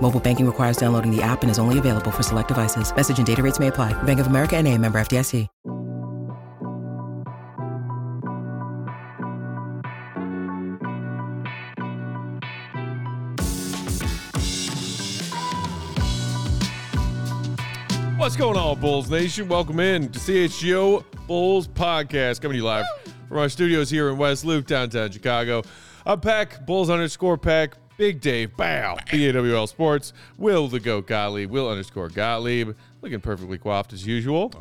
Mobile banking requires downloading the app and is only available for select devices. Message and data rates may apply. Bank of America and a member FDIC. What's going on, Bulls Nation? Welcome in to CHGO Bulls Podcast, coming to you live from our studios here in West Loop, downtown Chicago. I'm Peck, Bulls underscore Peck, Big Dave, Bow, BAWL Sports, Will the Goat Gottlieb, Will underscore Gottlieb, looking perfectly coiffed as usual.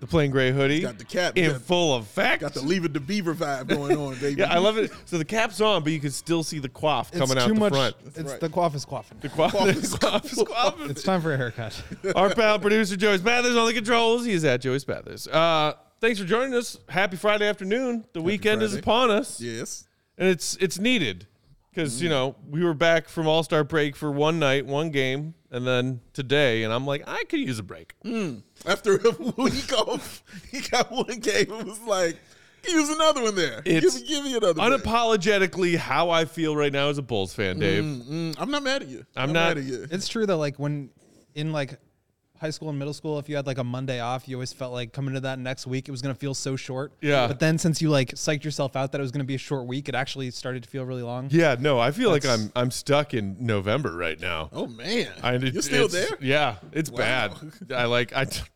The plain gray hoodie, Got the cap, in got- full effect. Got the leave it to beaver vibe going on, baby. yeah, I love it. So the cap's on, but you can still see the coif coming out too the much. front. It's right. the cough is coughing. The coif, Coif the is coif is coiffing. It's time for a haircut. Our pal producer Joey Spathers on the controls. He is at Joey Spathers. Uh, thanks for joining us. Happy Friday afternoon. The weekend is upon us, Yes. and it's it's needed because you know we were back from All Star break for one night, one game, and then today, and I'm like, I could use a break. After a week off, he got one game. It was like, use another one there. It's give, me- give me another one. Unapologetically, how I feel right now as a Bulls fan, Dave. Mm, I'm not mad at you. I'm not- mad at you. it's true though. Like when in like high school and middle school, if you had like a Monday off, you always felt like coming to that next week, it was gonna feel so short. Yeah. But then since you like psyched yourself out that it was gonna be a short week, it actually started to feel really long. Yeah, no, I feel like I'm I'm stuck in November right now. Oh man, I, you're still there. Yeah, it's bad. I like I t-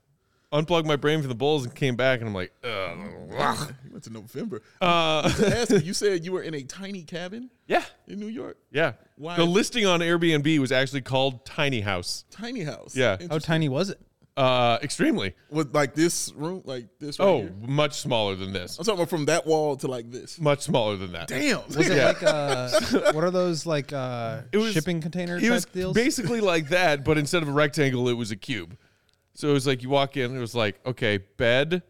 unplugged my brain from the Bulls and came back, and I'm like, ugh. You went to November. Uh, to ask you, you said you were in a tiny cabin yeah, in New York. yeah. Why- The listing on Airbnb was actually called Tiny House. Tiny house. Yeah. How Interesting. tiny was it? Uh, extremely. With like this room, like this. Right Oh, here? much smaller than this. I'm talking about from that wall to like this. Much smaller than that. Damn. Was it Yeah. like uh what are those like uh It was shipping container It type was deals? basically like that, but instead of a rectangle, it was a cube. So it was like you walk in, it was like okay, bed,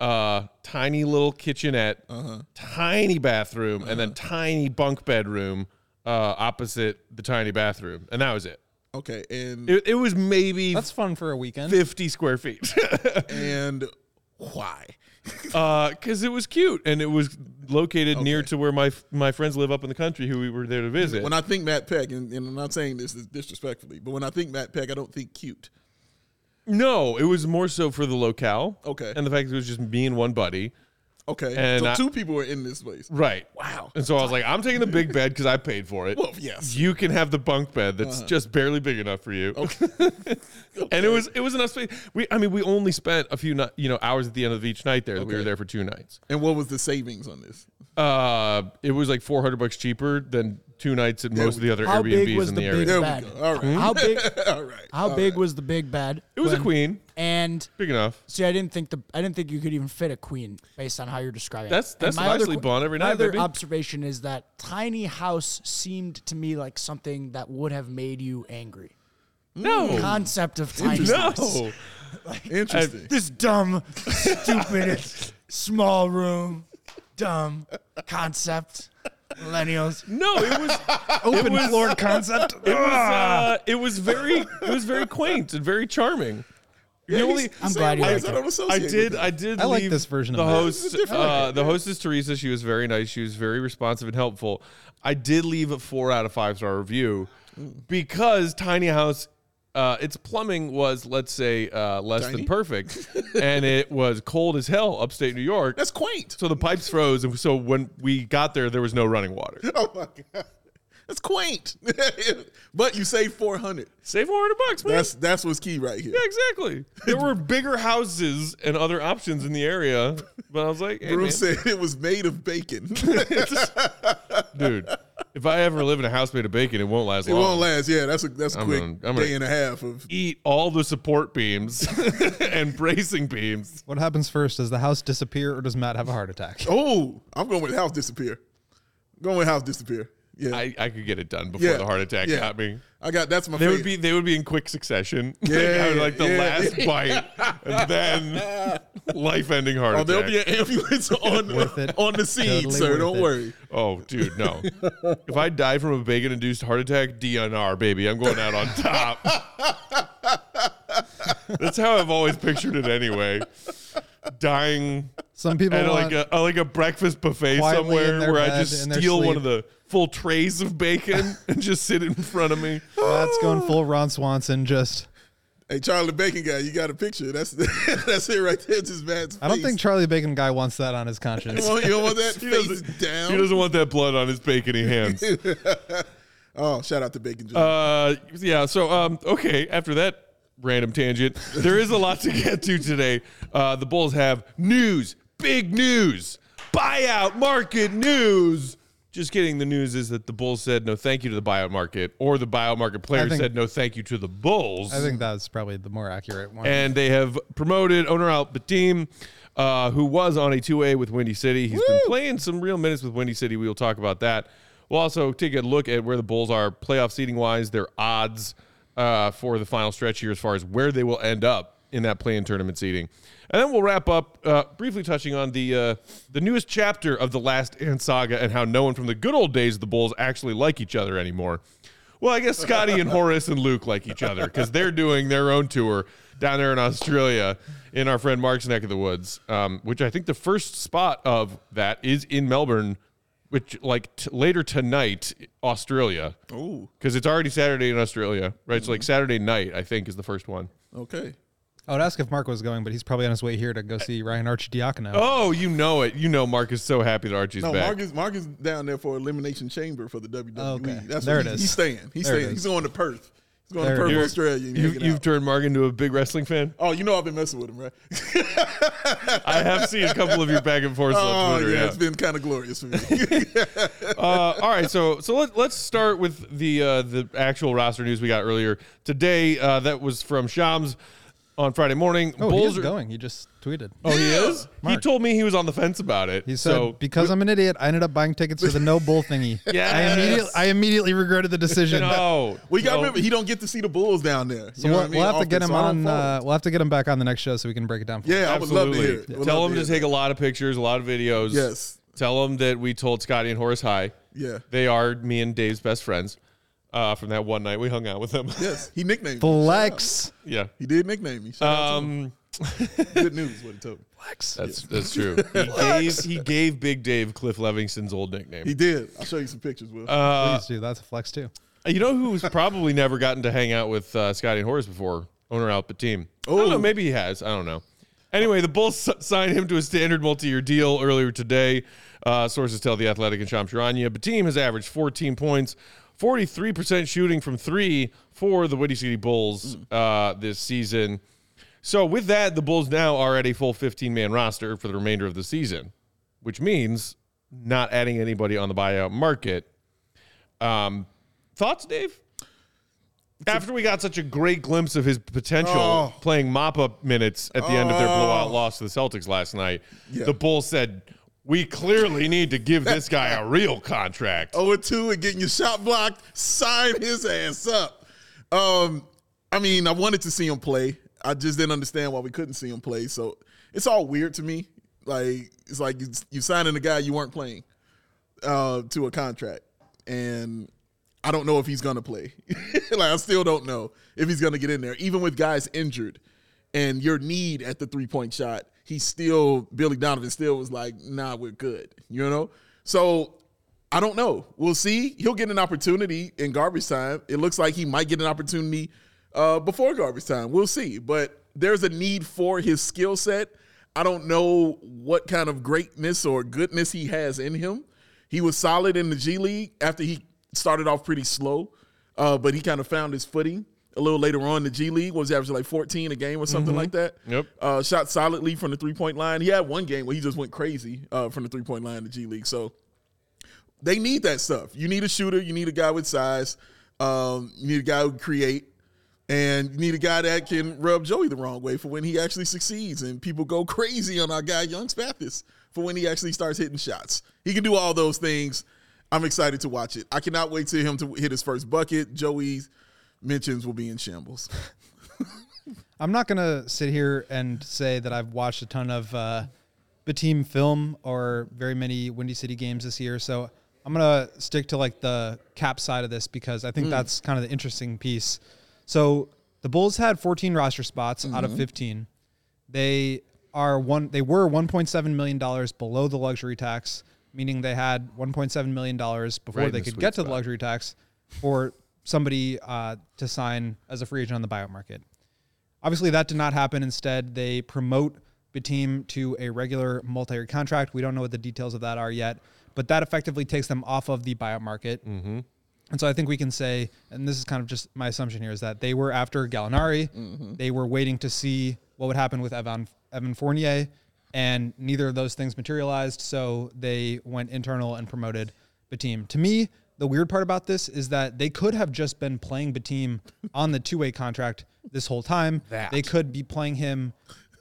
uh, tiny little kitchenette, Uh-huh. tiny bathroom, and then tiny bunk bedroom uh, opposite the tiny bathroom, and that was it. Okay, and It, it was maybe That's fun for a weekend. 50 square feet and why? because it was cute and it was located near to where my my friends live up in the country who we were there to visit. When I think Matt Peck, and, and I'm not saying this disrespectfully, but when I think Matt Peck, I don't think cute. No, it was more so for the locale. Okay. and the fact that it was just me and one buddy. Okay, And so I- two people were in this place. Right. Wow. And so I was like, I'm taking the big bed because I paid for it. Well, yes. Uh-huh. You can have the bunk bed that's just barely big enough for you. Okay. And it was it was enough space. We I mean we only spent a few ni- you know hours at the end of each night there. We were Okay. there for two nights. And what was the savings on this? Uh, it was like 400 bucks cheaper than two nights at most of the other How big Airbnbs was in the the big area. There bed? we go. All right. How big? All right. How All big right. was the big bed? It was a when- queen, And big enough. see, I didn't think the I didn't think you could even fit a queen based on how you're describing. it. That's- And that's my what I other sleep qu- on every my night, other baby. observation is that tiny house seemed to me like something that would have made you angry. No, Concept of tiny house. no. Interesting. This dumb, stupid, small room, dumb concept. Millennials. No, it was Open floor concept. it was uh, it was very it was very quaint and very charming. The only I'm glad you Why like it. on I did. I did. I like this version the of it. host. Uh, the hostess Teresa. She was very nice. She was very responsive and helpful. I did leave a four out of five star review because Tiny House. Uh, its plumbing was, let's say, uh, less Tiny? than perfect, and it was cold as hell upstate New York. That's quaint. so the pipes froze, and so when we got there, there was no running water. Oh my god. That's quaint. but you save four hundred. Save 400 bucks, man. That's that's what's key right here. yeah, exactly. There were bigger houses and other options in the area, but I was like, hey, Bruce man, said it was made of bacon. dude, if I ever live in a house made of bacon, it won't last long. it long. won't last. Yeah, that's a that's a I'm quick gonna- I'm day gonna- and a half of. Eat all the support beams and bracing beams. What happens first? Does the house disappear or does Matt have a heart attack? Oh, I'm going with the house disappear. Going with house disappear. Yeah, I, I could get it done before yeah, the heart attack yeah. got me. I got that's my. They would favorite. be they would be in quick succession. Like, Yeah, I would like the yeah, last yeah. bite and then life ending heart Oh, attack. there'll be an ambulance on Worth it. on the scene, Totally sir. worth Don't it. worry. Oh, dude, no. if I die from a bacon induced heart attack, DNR, baby. I'm going out on top. That's how I've always pictured it anyway. Dying Some people at like want, a, like a breakfast buffet quietly in somewhere their where I bed, just in their steal one sleep. of the full trays of bacon and just sit in front of me. Matt's going full Ron Swanson. Just Hey, Charlie Bacon guy, you got a picture? That's that's it right there. Just Matt's I don't face. think Charlie Bacon guy wants that on his conscience. You want, you don't want that He face doesn't, down. he doesn't want that blood on his bacony hands. oh, shout out to Bacon. Jr. Uh, yeah. So, um, okay. After that random tangent, there is a lot to get to today. Uh, the Bulls have news, big news, buyout market news. Just kidding. The news is that the Bulls said no thank you to the buyout market, or the buyout market players think- said no thank you to the Bulls. I think that's probably the more accurate one. and they have promoted Onuralp Bitim, uh, who was on a two-way with Windy City. He's been playing some real minutes with Windy City. We will talk about that. We'll also take a look at where the Bulls are playoff seating wise, their odds uh, for the final stretch here, as far as where they will end up in that play-in tournament seating. And then we'll wrap up uh, briefly touching on the uh, the newest chapter of the Last Dance saga and how no one from the good old days of the Bulls actually like each other anymore. Well, I guess Scotty and Horace and Luke like each other because they're doing their own tour down there in Australia in our friend Mark's neck of the woods, um, which I think the first spot of that is in Melbourne, which like t- later tonight, Australia, Oh, because it's already Saturday in Australia, right? So like Saturday night, I think is the first one. okay. I would ask if Mark was going, but he's probably on his way here to go see Ryan Arcidiacono. Oh, you know it. You know Mark is so happy that Archie's No, back. Mark is Mark is down there for Elimination Chamber for the WWE. Okay. That's There what it he- is. He's staying. He's There staying. He's going to Perth. He's going There to Perth, Australia. You've, you've out. turned Mark into a big wrestling fan. Oh, you know I've been messing with him, right? I have seen a couple of your back and forth oh, on Twitter. yeah, yeah. it's been kind of glorious for me. Uh, all right, so so let, let's start with the uh, the actual roster news we got earlier today. Uh, that was from Shams on Friday morning. Oh, he is are- going. He just tweeted. Oh, he is. He told me he was on the fence about it. He said, so because I'm an idiot, I ended up buying tickets to the no bull thingy. yeah, I immediately, I immediately regretted the decision. no, we got to no. remember he don't get to see the Bulls down there. So You know we'll, I mean? we'll have to get him so I don't on. Uh, we'll have to get him back on the next show so we can break it down. For him. yeah, I would love to Absolutely. hear. it. Would Tell love him to hear take a lot of pictures, a lot of videos. Yes. Tell him that we told Scotty and Horace hi. Yeah. They are me and Dave's best friends. Uh, from that one night we hung out with him. Yes, he nicknamed me. Flex. yeah. He did nickname me. Shout out to him. Um, Good news, what he told me. Flex. that's that's true. He gave he gave Big Dave Cliff Levingston's old nickname. He did. I'll show you some pictures, Will. Uh, Please do. That's a flex too. You know who's probably never gotten to hang out with uh, Scotty and Horace before? Onuralp Bitim. I don't know. Oh. Maybe he has. I don't know. Anyway, the Bulls s- signed him to a standard multi-year deal earlier today. Uh, sources tell the Athletic and Shams Charania. Bitim has averaged 14 points, 43% shooting from three for the Windy City Bulls uh, this season. So with that, the Bulls now are at a full 15-man roster for the remainder of the season, which means not adding anybody on the buyout market. Um, thoughts, Dave? After we got such a great glimpse of his potential Oh. playing mop up minutes at the end of their blowout loss to the Celtics last night, Yeah. the Bulls said, We clearly need to give this guy a real contract. 0 2 and getting your shot blocked, sign his ass up. Um, I mean, I wanted to see him play. I just didn't understand why we couldn't see him play. So it's all weird to me. Like it's like you, you signing a guy you weren't playing uh, to a contract, and I don't know if he's gonna play. like I still don't know if he's gonna get in there, even with guys injured, and your need at the three point shot. He's still Billy Donovan still was like, nah, we're good. You know, so I don't know. We'll see. He'll get an opportunity in garbage time. It looks like he might get an opportunity uh, before garbage time. We'll see. But there's a need for his skill set. I don't know what kind of greatness or goodness he has in him. He was solid in the G League after he started off pretty slow, uh, but he kind of found his footing a little later on in the G League. Was he averaging like 14 a game or something like that? Yep. Uh, shot solidly from the three point line. He had one game where he just went crazy uh, from the three point line in the G League. So they need that stuff. You need a shooter. You need a guy with size. Um, you need a guy who can create. And you need a guy that can rub Joey the wrong way for when he actually succeeds. And people go crazy on our guy, Young Spathis, for when he actually starts hitting shots. He can do all those things. I'm excited to watch it. I cannot wait to him to hit his first bucket. Joey's mentions will be in shambles. I'm not gonna sit here and say that I've watched a ton of uh, team film or very many Windy City games this year, so I'm gonna stick to like the cap side of this because I think that's kind of the interesting piece. So the Bulls had 14 roster spots out of 15. They are one. They were 1.7 million dollars below the luxury tax, meaning they had 1.7 million dollars before Right they the could get to the luxury tax for somebody uh, to sign as a free agent on the buyout market. Obviously, that did not happen. Instead, they promote Bitim to a regular multi-year contract. We don't know what the details of that are yet, but that effectively takes them off of the buyout market. Mm-hmm. And so I think we can say, and this is kind of just my assumption here, is that they were after Gallinari. They were waiting to see what would happen with Evan Evan Fournier, and neither of those things materialized. So they went internal and promoted Bitim. To me, the weird part about this is that they could have just been playing Bitim on the two-way contract this whole time. That. They could be playing him.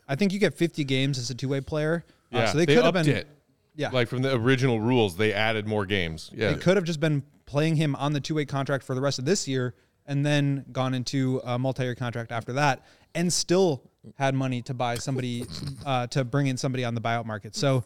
I think you get 50 games as a two-way player. Uh, Yeah, so they, they could have upped been. it. Yeah, Like from the original rules, they added more games. Yeah. they could have just been playing him on the two-way contract for the rest of this year and then gone into a multi-year contract after that and still had money to buy somebody uh, to bring in somebody on the buyout market. So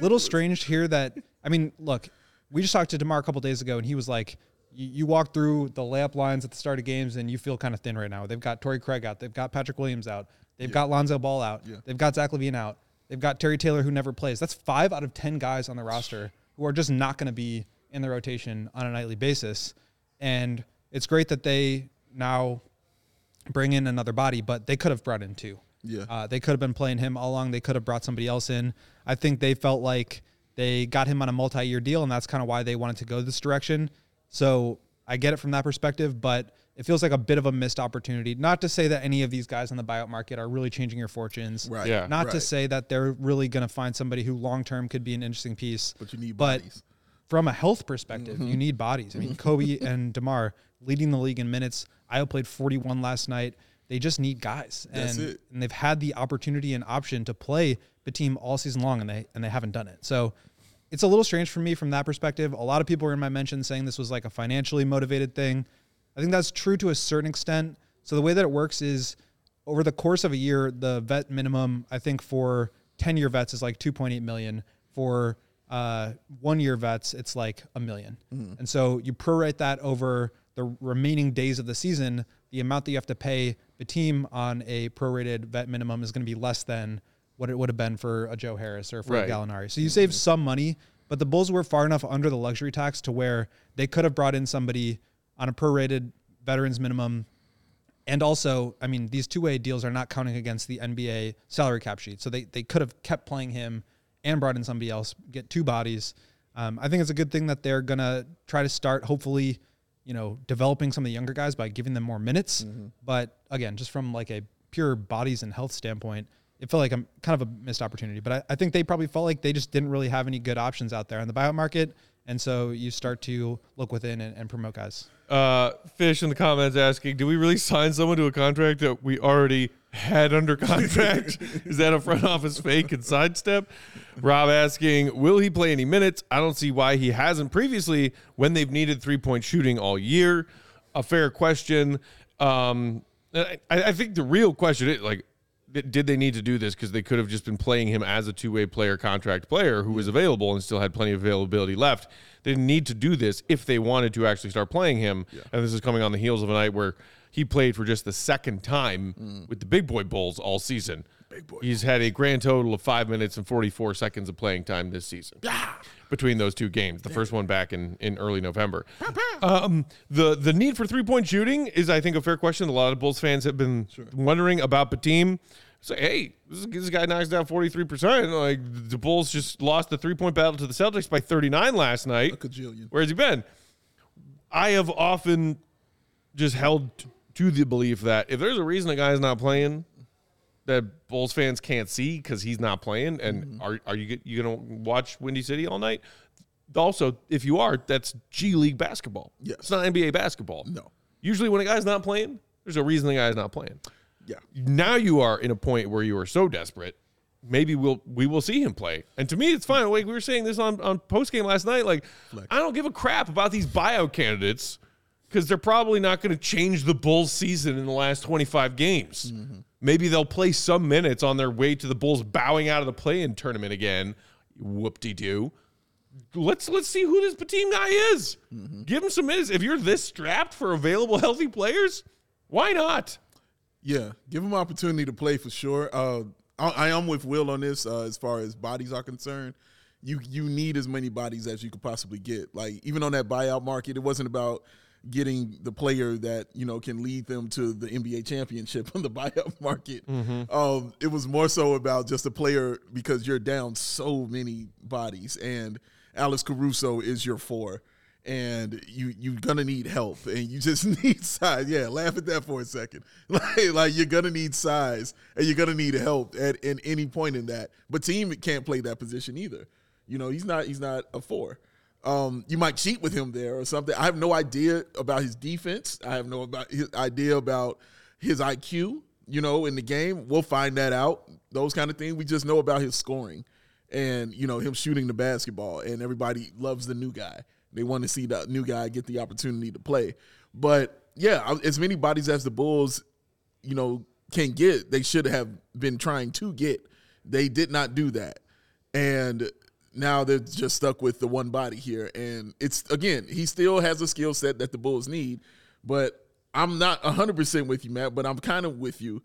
little strange here that I mean, look, we just talked to Demar a couple days ago and he was like you, walk through the layup lines at the start of games and you feel kind of thin right now. They've got Torrey Craig out. They've got Patrick Williams out. They've got Lonzo Ball out. They've got Zach LaVine out. They've got Terry Taylor who never plays. That's five out of ten guys on the roster who are just not going to be in the rotation on a nightly basis. And it's great that they now bring in another body, but they could have brought in two. Yeah. Uh, they could have been playing him all along. They could have brought somebody else in. I think they felt like they got him on a multi-year deal, and that's kind of why they wanted to go this direction. So I get it from that perspective, but it feels like a bit of a missed opportunity. Not to say that any of these guys on the buyout market are really changing your fortunes. Right. Yeah. Not to say that they're really going to find somebody who long term could be an interesting piece. But you need But bodies. from a health perspective, Mm-hmm. you need bodies. I mean, Kobe and Demar leading the league in minutes. Ayo played 41 last night. They just need guys, That's and it. and they've had the opportunity and option to play the team all season long, and they and they haven't done it. So it's a little strange for me from that perspective. A lot of people were in my mention saying this was like a financially motivated thing. I think that's true to a certain extent. So the way that it works is over the course of a year, the vet minimum, I think for 10 year vets is like 2.8 million. For uh, one year vets, it's like a 1000000 And so you prorate that over the remaining days of the season, the amount that you have to pay the team on a prorated vet minimum is going to be less than what it would have been for a Joe Harris or for Right. a Gallinari. So you save some money, but the Bulls were far enough under the luxury tax to where they could have brought in somebody on a prorated veterans minimum. And also, I mean, these two-way deals are not counting against the NBA salary cap sheet. So they, they could have kept playing him and brought in somebody else, get two bodies. Um, I think it's a good thing that they're going to try to start, hopefully, you know, developing some of the younger guys by giving them more minutes. But again, just from like a pure bodies and health standpoint, it felt like a kind of a missed opportunity. But I, I think they probably felt like they just didn't really have any good options out there in the buyout market. And so you start to look within and, and promote guys. Uh, Fish in the comments asking, do we really sign someone to a contract that we already had under contract? Is that a front office fake and sidestep? Rob asking, will he play any minutes? I don't see why he hasn't previously when they've needed three point shooting all year. A fair question. Um, I, I think the real question is like, did they need to do this because they could have just been playing him as a two-way player contract player who was mm. available and still had plenty of availability left. They didn't need to do this if they wanted to actually start playing him. And this is coming on the heels of a night where he played for just the second time mm. with the big boy bulls all season. Big boy he's had a grand total of five minutes and 44 seconds of playing time this season between those two games the first one back in, in early november um, the the need for three point shooting is, I think, a fair question. A lot of Bulls fans have been wondering about Bitim. Say, hey, this, this guy knocks down forty three percent. Like the Bulls just lost the three point battle to the Celtics by thirty nine last night. A cajillion. Where's he been? I have often just held to the belief that if there's a reason a guy's not playing that Bulls fans can't see because he's not playing, and Mm-hmm. are are you you gonna watch Windy City all night? Also, if you are, that's G League basketball. Yes. It's not NBA basketball. No. Usually, when a guy's not playing, there's a reason the guy's not playing. Yeah. Now you are in a point where you are so desperate. Maybe we'll we will see him play, and to me, it's fine. Like we were saying this on on post game last night. Like I don't give a crap about these bio candidates because they're probably not going to change the Bulls' season in the last 25 games. Maybe they'll play some minutes on their way to the Bulls bowing out of the play-in tournament again. Whoop de doo. Let's let's see who this team guy is. Give him some minutes. If you're this strapped for available healthy players, why not? Yeah, give him opportunity to play for sure. Uh, I, I am with Will on this uh, as far as bodies are concerned. You you need as many bodies as you could possibly get. Like even on that buyout market, it wasn't about getting the player that you know can lead them to the NBA championship on the buyout market. Um, it was more so about just a player because you're down so many bodies, and Alex Caruso is your four and you you're gonna need help and you just need size. Yeah laugh at that for a second. Like, like you're gonna need size and you're gonna need help at, at any point in that. But team can't play that position either. You know he's not he's not a four um, you might cheat with him there or something. I have no idea about his defense. I have no about his idea about his iq you know in the game. We'll find that out. Those kind of things. We just know about his scoring and you know him shooting the basketball and everybody loves the new guy. They want to see the new guy get the opportunity to play. But yeah as many bodies as the bulls you know can get they should have been trying to get. They did not do that. And now they're just stuck with the one body here and it's again he still has a skill set that the bulls need but i'm not 100% with you matt but i'm kind of with you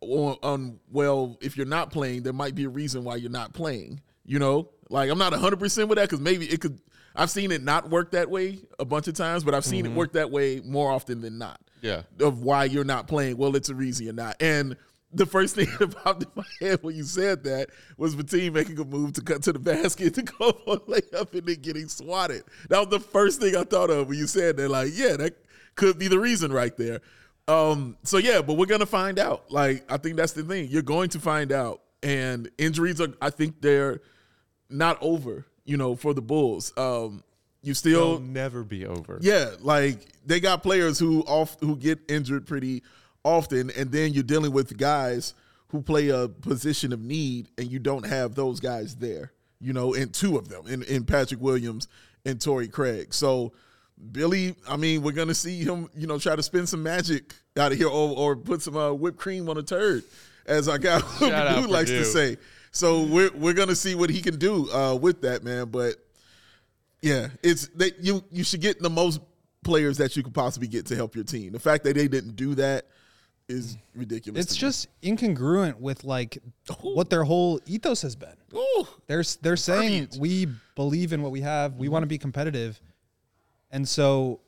on, on well, if you're not playing, there might be a reason why you're not playing. You know, like I'm not 100 percent with that because maybe it could. I've seen it not work that way a bunch of times, but I've seen it mm-hmm. work that way more often than not. Yeah. of why you're not playing. Well, it's a reason you're not. And the first thing that popped in my head when you said that was Mateen making a move to cut to the basket to go for a layup and then getting swatted. That was the first thing I thought of when you said that. Like, yeah, that could be the reason right there. Um, so yeah, but we're gonna find out. Like, I think that's the thing. You're going to find out. And injuries are I think they're not over, you know, for the Bulls. Um, you still It'll never be over. yeah, like they got players who off who get injured pretty often, and then you're dealing with guys who play a position of need, and you don't have those guys there. You know, and two of them in, in Patrick Williams and Torrey Craig. So Billy, I mean, we're gonna see him, you know, try to spin some magic out of here, or, or put some uh, whipped cream on a turd, as our guy who likes to say. So we're we're gonna see what he can do uh, with that man, but yeah, it's that you you should get the most players that you could possibly get to help your team. The fact that they didn't do that is ridiculous. It's to me. just incongruent with like what their whole ethos has been. Ooh. They're they're saying Verbiage. we believe in what we have. We want to be competitive, and so,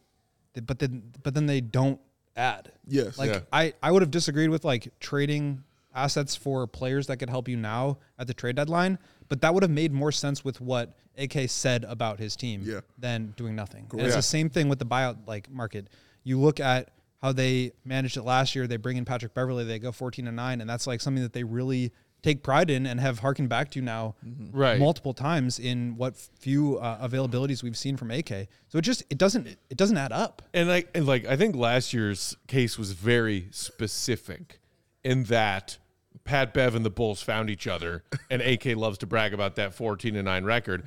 but then but then they don't add. Yes. Like Yeah. I I would have disagreed with like trading assets for players that could help you now at the trade deadline, but that would have made more sense with what AK said about his team Yeah. than doing nothing. And it's Yeah. the same thing with the buyout like market. You look at how they managed it last year. They bring in Patrick Beverly. They go 14 and nine, and that's like something that they really take pride in and have harkened back to now Right. multiple times in what few uh, availabilities we've seen from AK. So it just it doesn't it doesn't add up. And like, and like, I think last year's case was very specific in that Pat Bev and the Bulls found each other, and AK loves to brag about that 14 and 9 record.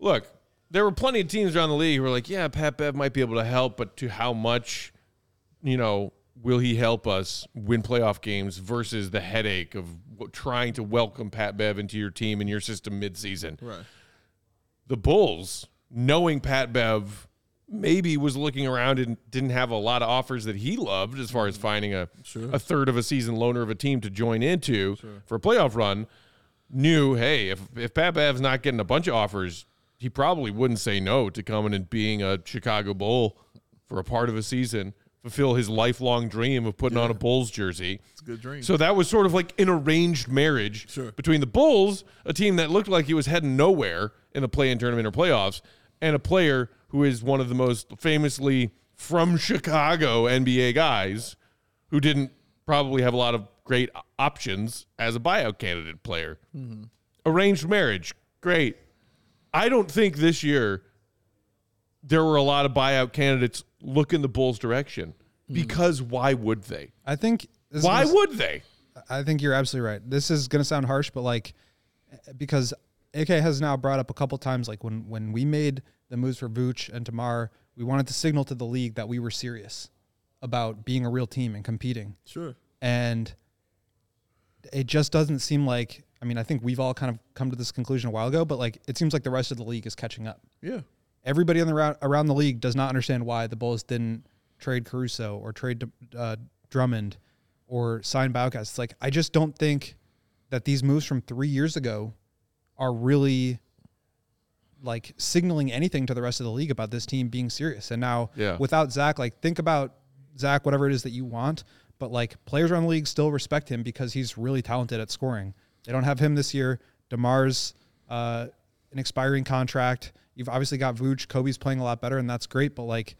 Look, there were plenty of teams around the league who were like, yeah, Pat Bev might be able to help, but to how much, you know, will he help us win playoff games versus the headache of trying to welcome Pat Bev into your team and your system midseason? right. the Bulls, knowing Pat Bev maybe was looking around and didn't have a lot of offers that he loved as far as finding a, a third of a season loaner of a team to join into for a playoff run, knew, hey, if, if Pat Bev's not getting a bunch of offers, he probably wouldn't say no to coming and being a Chicago Bull for a part of a season, fulfill his lifelong dream of putting on a Bulls jersey. It's a good dream. So that was sort of like an arranged marriage Sure. between the Bulls, a team that looked like he was heading nowhere in the play-in tournament or playoffs, and a player who is one of the most famously from Chicago NBA guys who didn't probably have a lot of great options as a buyout candidate player. Mm-hmm. Arranged marriage, great. I don't think this year there were a lot of buyout candidates looking the Bulls' direction hmm. because why would they? I think this Why is- would they? I think you're absolutely right. This is going to sound harsh, but like, because AK has now brought up a couple times, like when when we made the moves for Vooch and DeMar, we wanted to signal to the league that we were serious about being a real team and competing. Sure. And it just doesn't seem like. I mean, I think we've all kind of come to this conclusion a while ago, but like, it seems like the rest of the league is catching up. Yeah. Everybody on the round, around the league does not understand why the Bulls didn't trade Caruso or trade uh, Drummond or sign Baucas. It's like I just don't think that these moves from three years ago are really like signaling anything to the rest of the league about this team being serious. And now Yeah. without Zach, like think about Zach, whatever it is that you want, but like players around the league still respect him because he's really talented at scoring. They don't have him this year. Demar's uh, an expiring contract. You've obviously got Vooch. Kobe's playing a lot better, and that's great. But like,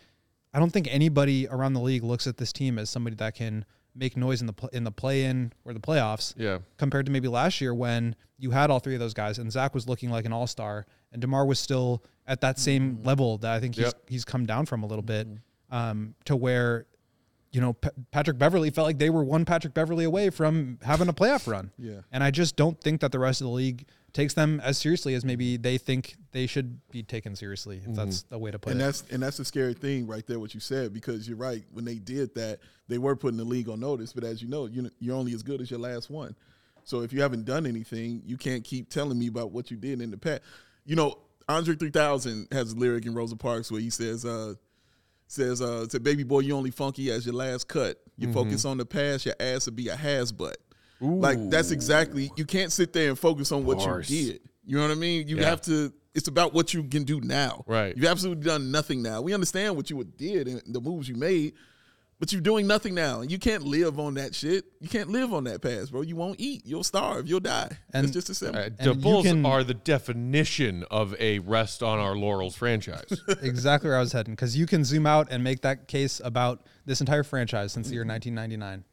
I don't think anybody around the league looks at this team as somebody that can make noise in the pl- in the play in or the playoffs. Yeah. Compared to maybe last year when you had all three of those guys and Zach was looking like an all star and Demar was still at that same level that I think he's Yep. he's come down from a little bit um, to where you know P- Patrick Beverly felt like they were one Patrick Beverly away from having a playoff run. Yeah. And I just don't think that the rest of the league takes them as seriously as maybe they think they should be taken seriously. If that's the way to put and it. that's and that's the scary thing right there what you said because you're right when they did that they were putting the league on notice but as you know you you're only as good as your last one. So if you haven't done anything you can't keep telling me about what you did in the past. You know Andre 3000 has a lyric in Rosa Parks where he says uh says uh said baby boy you only funky as your last cut. You focus on the past your ass would be a has butt like that's exactly you can't sit there and focus on what Bars. you did you know what I mean you Yeah. have to it's about what you can do now Right. You've absolutely done nothing now. We understand what you did and the moves you made, but you're doing nothing now. And you can't live on that shit. You can't live on that past, bro. You won't eat. You'll starve. You'll die. And- it's just a simple. Uh, And the Bulls can- are the definition of a rest on our laurels franchise. exactly where I was heading because you can zoom out and make that case about this entire franchise since the year 1999.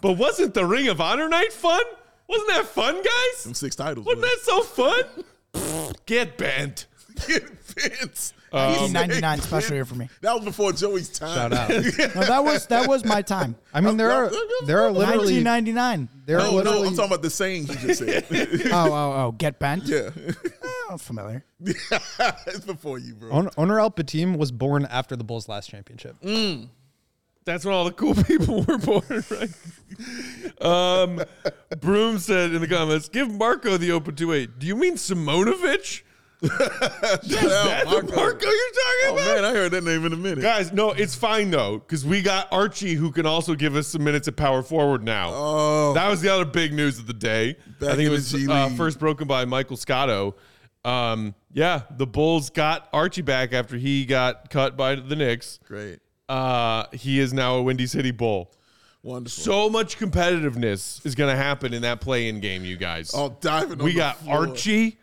But wasn't the Ring of Honor night fun? Wasn't that fun, guys? Them six titles. Wasn't bro. that so fun? Get bent. Vince. Uh, 1999 special year for me. That was before Joey's time. Shout out. No, that was that was my time. I mean, there are there are literally 1999. there are No, no, I'm talking about the saying he just said. Oh, oh, oh, get bent. yeah, Oh, familiar. it's before you, bro. Own- Onuralp Bitim was born after the Bulls' last championship. Mm. That's when all the cool people were born, right? Um, Broom said in the comments, "Give Marco the open two eight. Do you mean Simonovic? Out, That the Marko you're talking Oh about?" man, I heard that name in a minute. Guys, no, it's fine though, because we got Archie who can also give us some minutes at power forward now. Oh. that was the other big news of the day. Back I think it was uh, first broken by Michael Scotto. Um, yeah, the Bulls got Archie back after he got cut by the Knicks. Great, Uh, he is now a Windy City Bull. wonderful. So much competitiveness is going to happen in that play-in game, you guys. oh, diving. we on got the floor. Archie.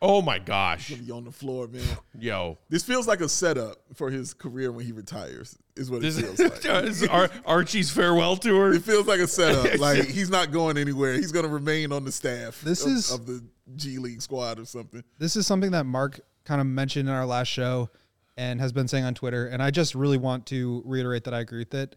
Oh my gosh, Be on the floor, man. yo! This feels like a setup for his career when he retires. Is what it This feels like. is Ar- Archie's farewell tour. It feels like a setup. Like he's not going anywhere. He's going to remain on the staff. This of, is- of the G League squad or something. This is something that Mark kind of mentioned in our last show and has been saying on Twitter. And I just really want to reiterate that I agree with it.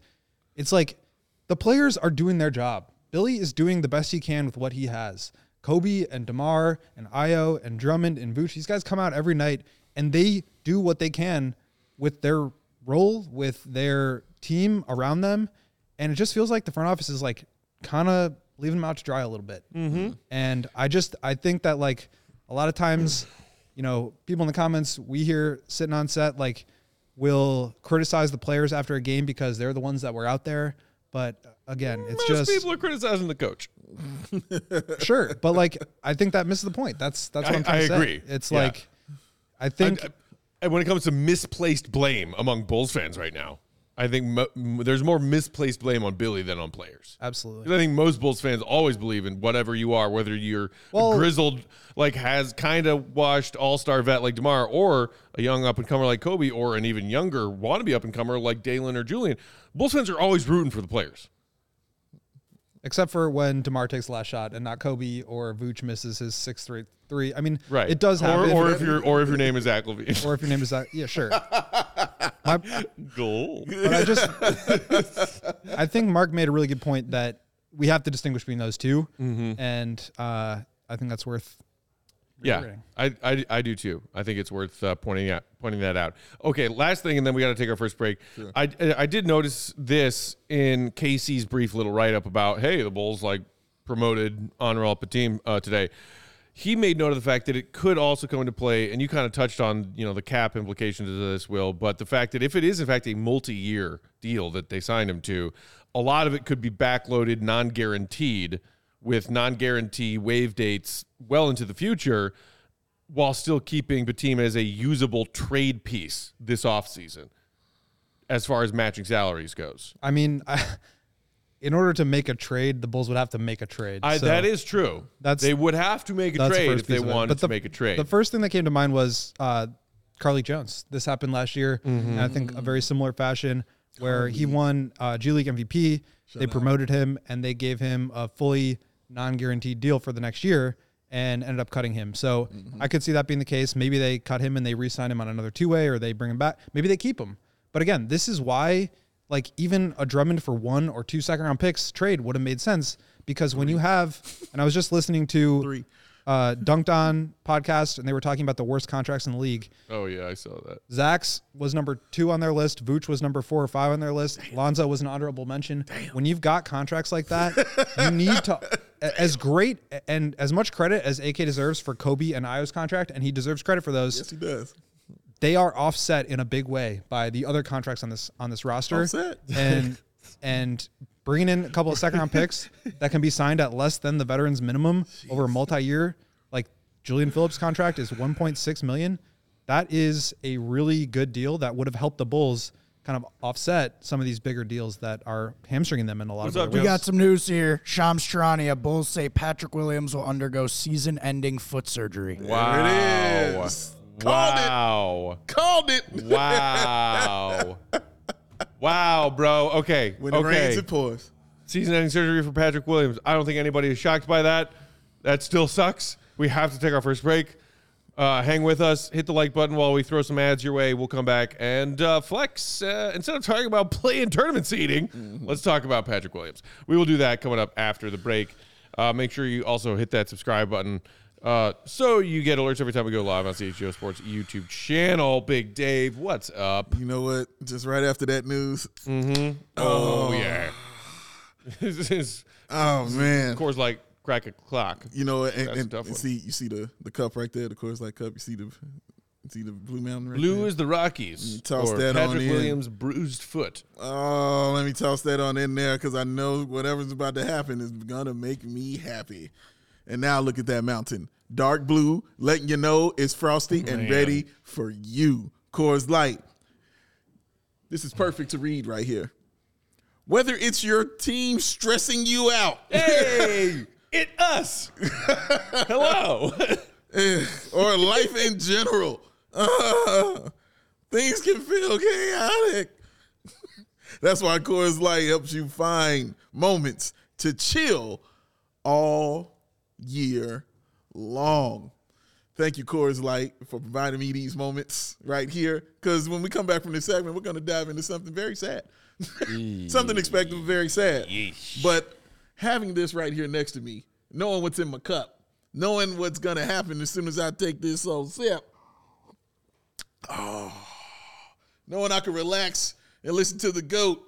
It's like the players are doing their job. Billy is doing the best he can with what he has. Kobe and DeMar and Ayo and Drummond and Vooch, these guys come out every night and they do what they can with their role, with their team around them. And it just feels like the front office is like kind of leaving them out to dry a little bit. Mm-hmm. And I just, I think that like a lot of times, you know, people in the comments we hear sitting on set, like, will criticize the players after a game because they're the ones that were out there. But again, it's Most just people are criticizing the coach. sure, but like I think that misses the point. That's that's what I- I, am trying I to say. agree. It's Yeah. like I think I- I- and when it comes to misplaced blame among Bulls fans right now, I think mo- m- there's more misplaced blame on Billy than on players. Absolutely. 'Cause I think most Bulls fans always believe in whatever you are, whether you're Well- a grizzled, like has kind of washed all star vet like Demar, or a young up and comer like Kobe, or an even younger wannabe up and comer like Dalen or Julian. Bulls fans are always rooting for the players. Except for when Demar takes the last shot and not Kobe or Vooch misses his six three three. I mean, Right. It does happen. or if your or if your name is Zach LaVine. or if your name is that, yeah, sure. My, Goal. but I just, I think Mark made a really good point that we have to distinguish between those 2 Mm-hmm. and uh, I think that's worth. Yeah. I, I, I do too. I think it's worth uh, pointing out pointing that out. Okay, last thing, and then we got to take our first break. I I did notice this in Casey's brief little write up about hey, the Bulls like promoted Onuralp Bitim uh, today. He made note of the fact that it could also come into play, and you kind of touched on you know the cap implications of this, Will, but the fact that if it is in fact a multi year deal that they signed him to, a lot of it could be backloaded, non guaranteed with non-guarantee wave dates well into the future while still keeping Bitim as a usable trade piece this offseason as far as matching salaries goes. I mean, I, in order to make a trade, the Bulls would have to make a trade. I, So that is true. that's- they would have to make a that's the trade if they piece of it. wanted But to the- make a trade. The first thing that came to mind was uh, Carlik Jones. This happened last year, and I think a very similar fashion where he won uh, G League MVP. they promoted him and they gave him a fully non-guaranteed deal for the next year and ended up cutting him. So I could see that being the case. Maybe they cut him and they re-sign him on another two-way, or they bring him back. Maybe they keep him. But again, this is why, like, even a Drummond for one or two second-round picks trade would have made sense because when you have, and I was just listening to Three. uh, Dunked On podcast, and they were talking about the worst contracts in the league. oh yeah, I saw that. Zach's was number two on their list. Vooch was number four or five on their list. Lonzo was an honorable mention. When you've got contracts like that, you need to, as great and as much credit as AK deserves for Kobe and Ayo's contract, and he deserves credit for those. Yes, he does. They are offset in a big way by the other contracts on this on this roster, Offset. and and bringing in a couple of second round picks that can be signed at less than the veterans minimum over a multi year. Like Julian Phillips' contract is 1.6 million. That is a really good deal that would have helped the Bulls kind of offset some of these bigger deals that are hamstringing them in a lot What's of up, other We got some news here. Shams Charania, Bulls say Patrick Williams will undergo season-ending foot surgery. Wow. There it is. Called it. wow. Called it. Wow. wow, bro. Okay. When it rains, it pours. season-ending surgery for Patrick Williams. I don't think anybody is shocked by that. That still sucks. We have to take our first break. Uh, hang with us. Hit the like button while we throw some ads your way. We'll come back and uh, flex. Uh, instead of talking about play and tournament seeding, let's talk about Patrick Williams. We will do that coming up after the break. Uh, make sure you also hit that subscribe button uh, so you get alerts every time we go live on CHGO Sports YouTube channel. Big Dave, what's up? You know what? Just right after that news. mm-hmm Oh, yeah. this is, Oh man. of course, like crack a clock. You know, and, and, and see, you see the the cup right there, the Coors Light cup. You see the, you see the Blue Mountain. Right there? Blue there? is the Rockies. toss or that on Patrick in. Williams' bruised foot. Oh, let me toss that on in there because I know whatever's about to happen is gonna make me happy. And now look at that mountain, dark blue, letting you know it's frosty and Man. ready for you. Coors Light. This is perfect to read right here. Whether it's your team stressing you out, Hey, it us. Hello. or life in general. Uh, things can feel chaotic. That's why Coors Light helps you find moments to chill all year long. Thank you, Coors Light, for providing me these moments right here. Because when we come back from this segment, we're going to dive into something very sad. something expected, very sad. But having this right here next to me, knowing what's in my cup, knowing what's to happen as soon as I take this old sip, oh, knowing I can relax and listen to the GOAT,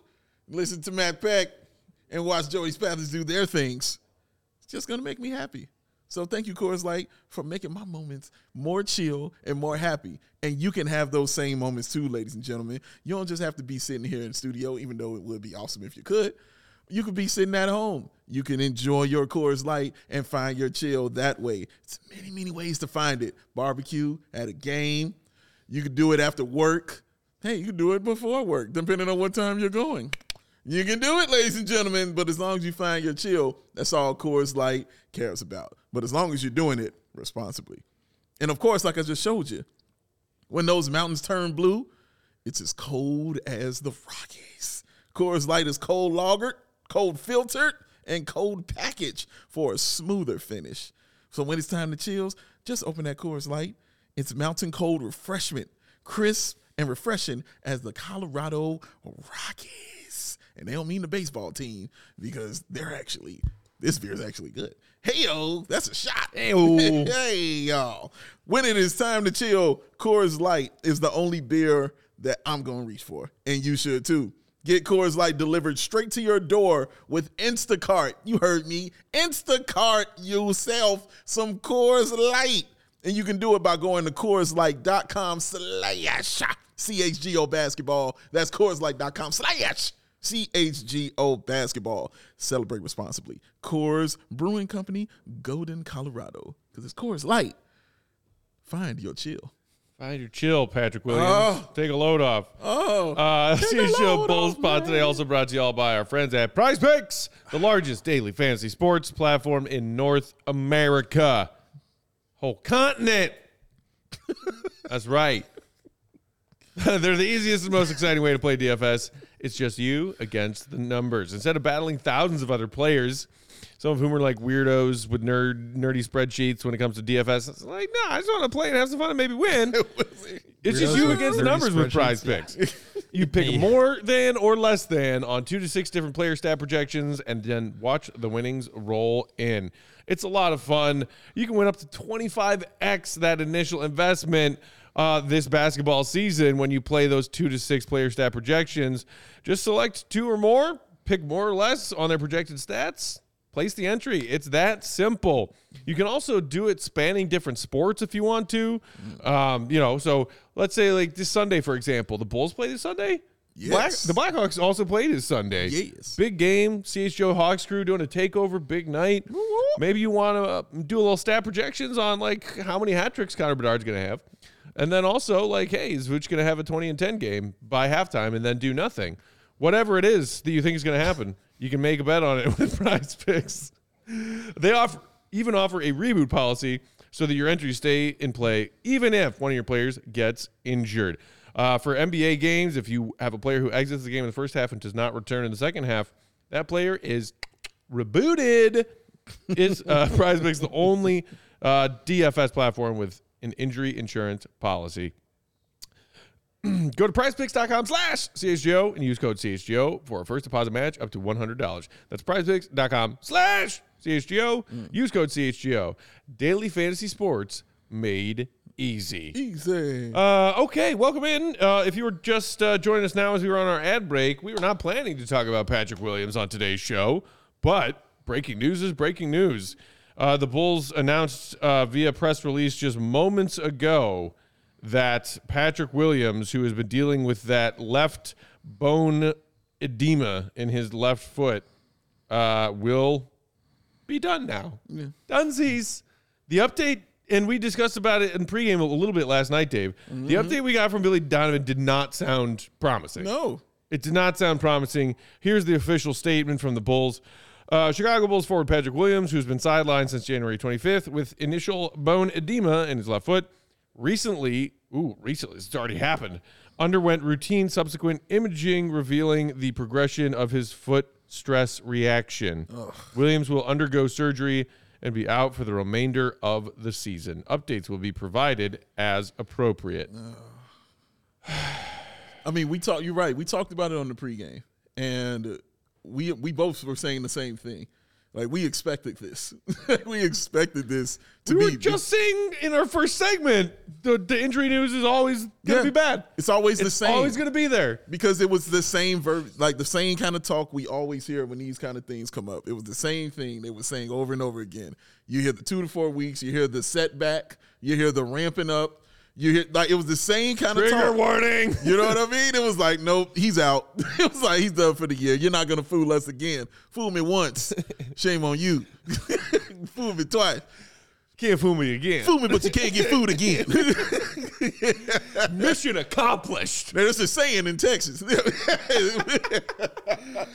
listen to Matt Peck, and watch Joey Spathers do their things, it's just to make me happy. So thank you, Coors Light, for making my moments more chill and more happy. And you can have those same moments too, ladies and gentlemen. You don't just have to be sitting here in studio, even though it would be awesome if you could. You could be sitting at home. You can enjoy your Coors Light and find your chill that way. It's many, many ways to find it. Barbecue, at a game. You could do it after work. Hey, you can do it before work, depending on what time you're going. You can do it, ladies and gentlemen, but as long as you find your chill, that's all Coors Light cares about. But as long as you're doing it responsibly. And of course, like I just showed you, when those mountains turn blue, it's as cold as the Rockies. Coors Light is cold lagered, cold filtered, and cold packaged for a smoother finish. So when it's time to chills, just open that Coors Light. It's mountain cold refreshment, crisp and refreshing as the Colorado Rockies. And they don't mean the baseball team because they're actually this beer is actually good. Hey yo, that's a shot. Hey hey y'all. When it is time to chill, Coors Light is the only beer that I'm gonna reach for, and you should too. Get Coors Light delivered straight to your door with Instacart. You heard me. Instacart yourself some Coors Light. And you can do it by going to CoorsLight.com slash CHGO basketball. That's CoorsLight.com slash CHGO basketball. Celebrate responsibly. Coors Brewing Company, Golden, Colorado. Because it's Coors Light. Find your chill. Find your chill, Patrick Williams. Oh. Take a load off. Oh. Uh, CHGO Bulls off, Pod today also brought to you all by our friends at Prize Picks, the largest daily fantasy sports platform in North America. Whole continent. That's right. They're the easiest and most exciting way to play DFS. It's just you against the numbers. Instead of battling thousands of other players, some of whom are like weirdos with nerd nerdy spreadsheets when it comes to DFS, it's like, no, I just want to play and have some fun and maybe win. It's just you against the numbers with prize picks. You pick more than or less than on two to six different player stat projections and then watch the winnings roll in. It's a lot of fun. You can win up to 25x that initial investment uh, this basketball season when you play those two to six player stat projections. Just select two or more, pick more or less on their projected stats, place the entry. It's that simple. You can also do it spanning different sports if you want to. Um, you know, so let's say like this Sunday, for example, the Bulls play this Sunday. Black, Yes. the Blackhawks also played this Sunday. Yes. Big game. CHGO Hawks crew doing a takeover. Big night. Maybe you want to uh, do a little stat projections on like how many hat tricks Connor Bedard's going to have. And then also like, hey, is Vooch going to have a 20 and 10 game by halftime and then do nothing? Whatever it is that you think is going to happen, you can make a bet on it with prize picks. They offer even offer a reboot policy so that your entries stay in play even if one of your players gets injured. Uh, for NBA games, if you have a player who exits the game in the first half and does not return in the second half, that player is rebooted. Is uh, Prize Picks the only uh, DFS platform with an injury insurance policy? Go to prizepicks.com slash CHGO and use code CHGO for a first deposit match up to $100. That's prizepicks.com slash CHGO. Use code CHGO. Daily fantasy sports made easy. Easy. Uh, okay, welcome in. Uh, if you were just uh, joining us now as we were on our ad break, we were not planning to talk about Patrick Williams on today's show, but breaking news is breaking news. Uh, the Bulls announced uh, via press release just moments ago that Patrick Williams, who has been dealing with that left bone edema in his left foot, uh, will be done now. Dunsies. The update, and we discussed about it in pregame a little bit last night, Dave. The update we got from Billy Donovan did not sound promising. no. It did not sound promising. Here's the official statement from the Bulls. Uh, Chicago Bulls forward Patrick Williams, who's been sidelined since January 25th with initial bone edema in his left foot, recently, ooh, recently, it's already happened, underwent routine subsequent imaging revealing the progression of his foot stress reaction. Williams will undergo surgery and be out for the remainder of the season. Updates will be provided as appropriate. I mean, we talked. You're right. We talked about it on the pregame, and we we both were saying the same thing. Like we expected this. we expected this to we be were just seeing in our first segment, the, the injury news is always going to Yeah. be bad. It's always the same. It's always going to be there. because it was the same verb, like the same kind of talk we always hear when these kind of things come up. It was the same thing they were saying over and over again. You hear the two to four weeks, you hear the setback, you hear the ramping up, you hear like it was the same kind of Trigger talk. warning. You know what I mean? It was like, nope, he's out. It was like he's done for the year. You're not gonna fool us again. Fool me once, shame on you. fool me twice. Can't fool me again. Fool me, but you can't get food again. Mission accomplished. Now, There's a saying in Texas.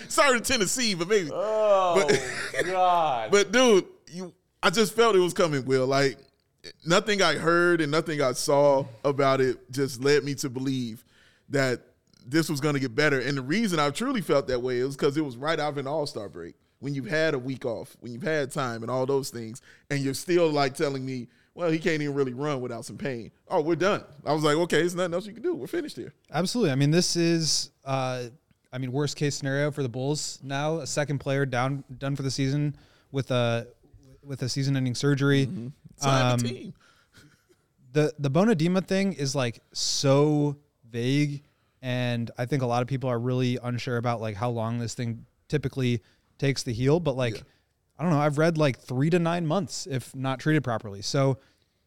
Sorry to Tennessee, but maybe. Oh God. But dude, you, I just felt it was coming. Will like nothing I heard and nothing I saw about it just led me to believe that this was going to get better. And the reason I truly felt that way is because it was right after an All Star break when you've had a week off, when you've had time and all those things, and you're still like telling me, well, he can't even really run without some pain. Oh, we're done. I was like, okay, there's nothing else you can do. We're finished here. Absolutely. I mean, this is, uh, I mean, worst case scenario for the Bulls now. A second player down, done for the season with a with a season-ending surgery. Sign Um, the team. the the bone edema thing is like so vague, and I think a lot of people are really unsure about like how long this thing typically takes to heal. But like, I don't know. I've read like three to nine months if not treated properly. So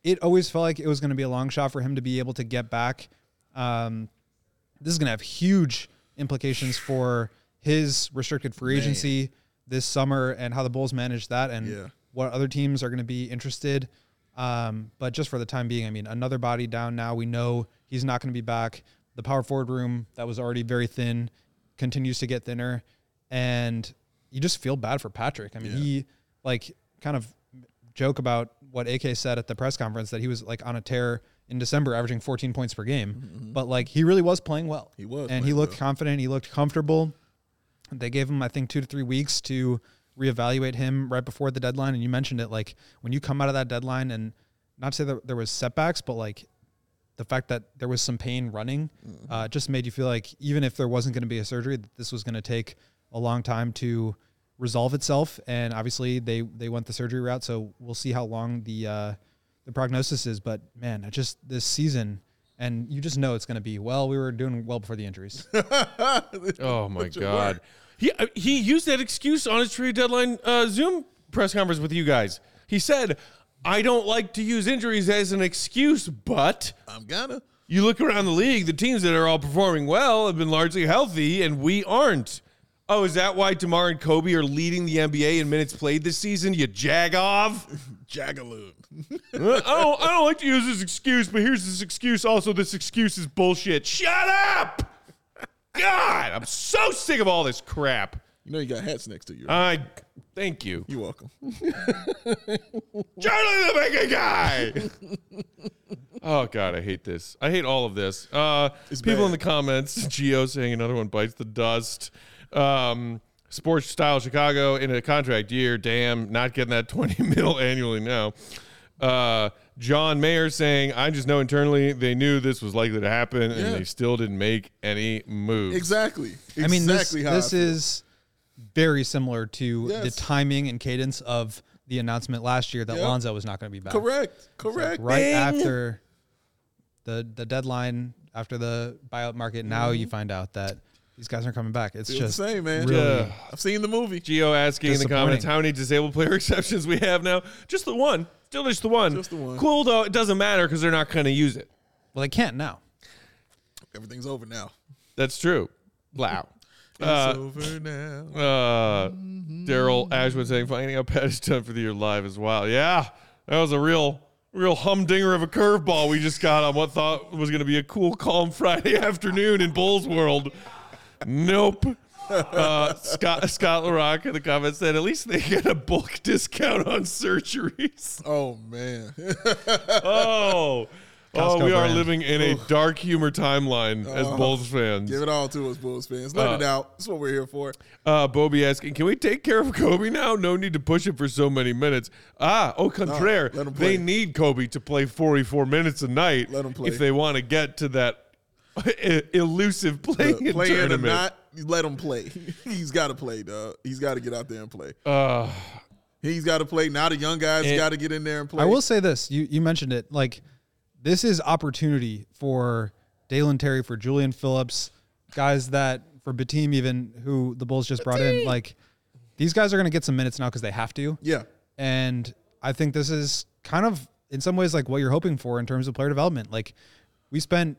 it always felt like it was going to be a long shot for him to be able to get back. Um, this is going to have huge implications for his restricted free agency this summer and how the Bulls manage that and Yeah. what other teams are going to be interested. Um, but just for the time being, I mean, another body down now. We know he's not going to be back. The power forward room that was already very thin continues to get thinner, and you just feel bad for Patrick. I mean, he like kind of joke about what AK said at the press conference that he was like on a tear in December, averaging 14 points per game. But like he really was playing well. Mm-hmm, He was and he looked well. confident. He looked comfortable. They gave him, I think, two to three weeks to reevaluate him right before the deadline. And you mentioned it, like when you come out of that deadline, and not to say that there was setbacks, but like the fact that there was some pain running, Mm-hmm. uh, just made you feel like even if there wasn't going to be a surgery, that this was going to take a long time to resolve itself. And obviously, they they went the surgery route, so we'll see how long the uh, the prognosis is. But man, I just this season. And you just know it's going to be well. We were doing well before the injuries. Oh my God. He uh, he used that excuse on his trade deadline uh, Zoom press conference with you guys. He said, "I don't like to use injuries as an excuse, but." I'm gonna. You look around the league, the teams that are all performing well have been largely healthy, and we aren't. Oh, is that why DeMar and Kobe are leading the NBA in minutes played this season? You jagov. Jagaloon. Uh, I don't. I don't like to use this excuse, but here's this excuse. Also, this excuse is bullshit. Shut up. God, I'm so sick of all this crap. You know you got hats next to you. Right? I thank you, You're welcome. Charlie the Bacon Guy. oh God, I hate this. I hate all of this. Uh, people bad. in the comments, Geo saying another one bites the dust. Um, sports style Chicago in a contract year. Damn, not getting that 20 mil annually now. Uh, John Mayer saying, I just know internally they knew this was likely to happen Yeah. and they still didn't make any moves. Exactly. I mean, this, how I this feel. is very similar to the Yes. timing and cadence of the announcement last year that Yep. Lonzo was not going to be back. correct. It's like Correct. right Bing. after the the deadline, after the buyout market, now you mm-hmm. find out that these guys aren't coming back. It's Feels just the same, man. Really, Yeah. I've seen the movie. Geo asking in the comments how many disabled player exceptions we have now. Just the one. Still just the one. Just the one. Cool though. It doesn't matter because they're not going to use it. well, they can't now. Everything's over now. That's true. Wow. It's Uh, over now. Uh, Daryl Ashwood saying finding out Pat is done for the year live as well. Yeah, that was a real, real humdinger of a curveball we just got on what thought was going to be a cool, calm Friday afternoon in Bulls world. Nope. Uh, Scott Scott LaRock in the comments said at least they get a bulk discount on surgeries. Oh man. Oh. Oh, Costco we are living in a dark humor timeline as Bulls fans. Give it all to us, Bulls fans. Let Uh, it out. That's what we're here for. Uh, Bobby asking, can we take care of Kobe now? No need to push him for so many minutes. Ah, au contraire, let they need Kobe to play 44 minutes a night Let play. if they want to get to that elusive playing Look, playing or tournament. not, you let him play. He's got to play, dog. He's got to get out there and play. uh, He's got to play. Now the young guys got to get in there and play. I will say this: you you mentioned it. Like this is opportunity for Dalen Terry, for Julian Phillips, guys that for Bitim even who the Bulls just brought in. Like these guys are going to get some minutes now because they have to. Yeah. And I think this is kind of in some ways like what you're hoping for in terms of player development. Like we spent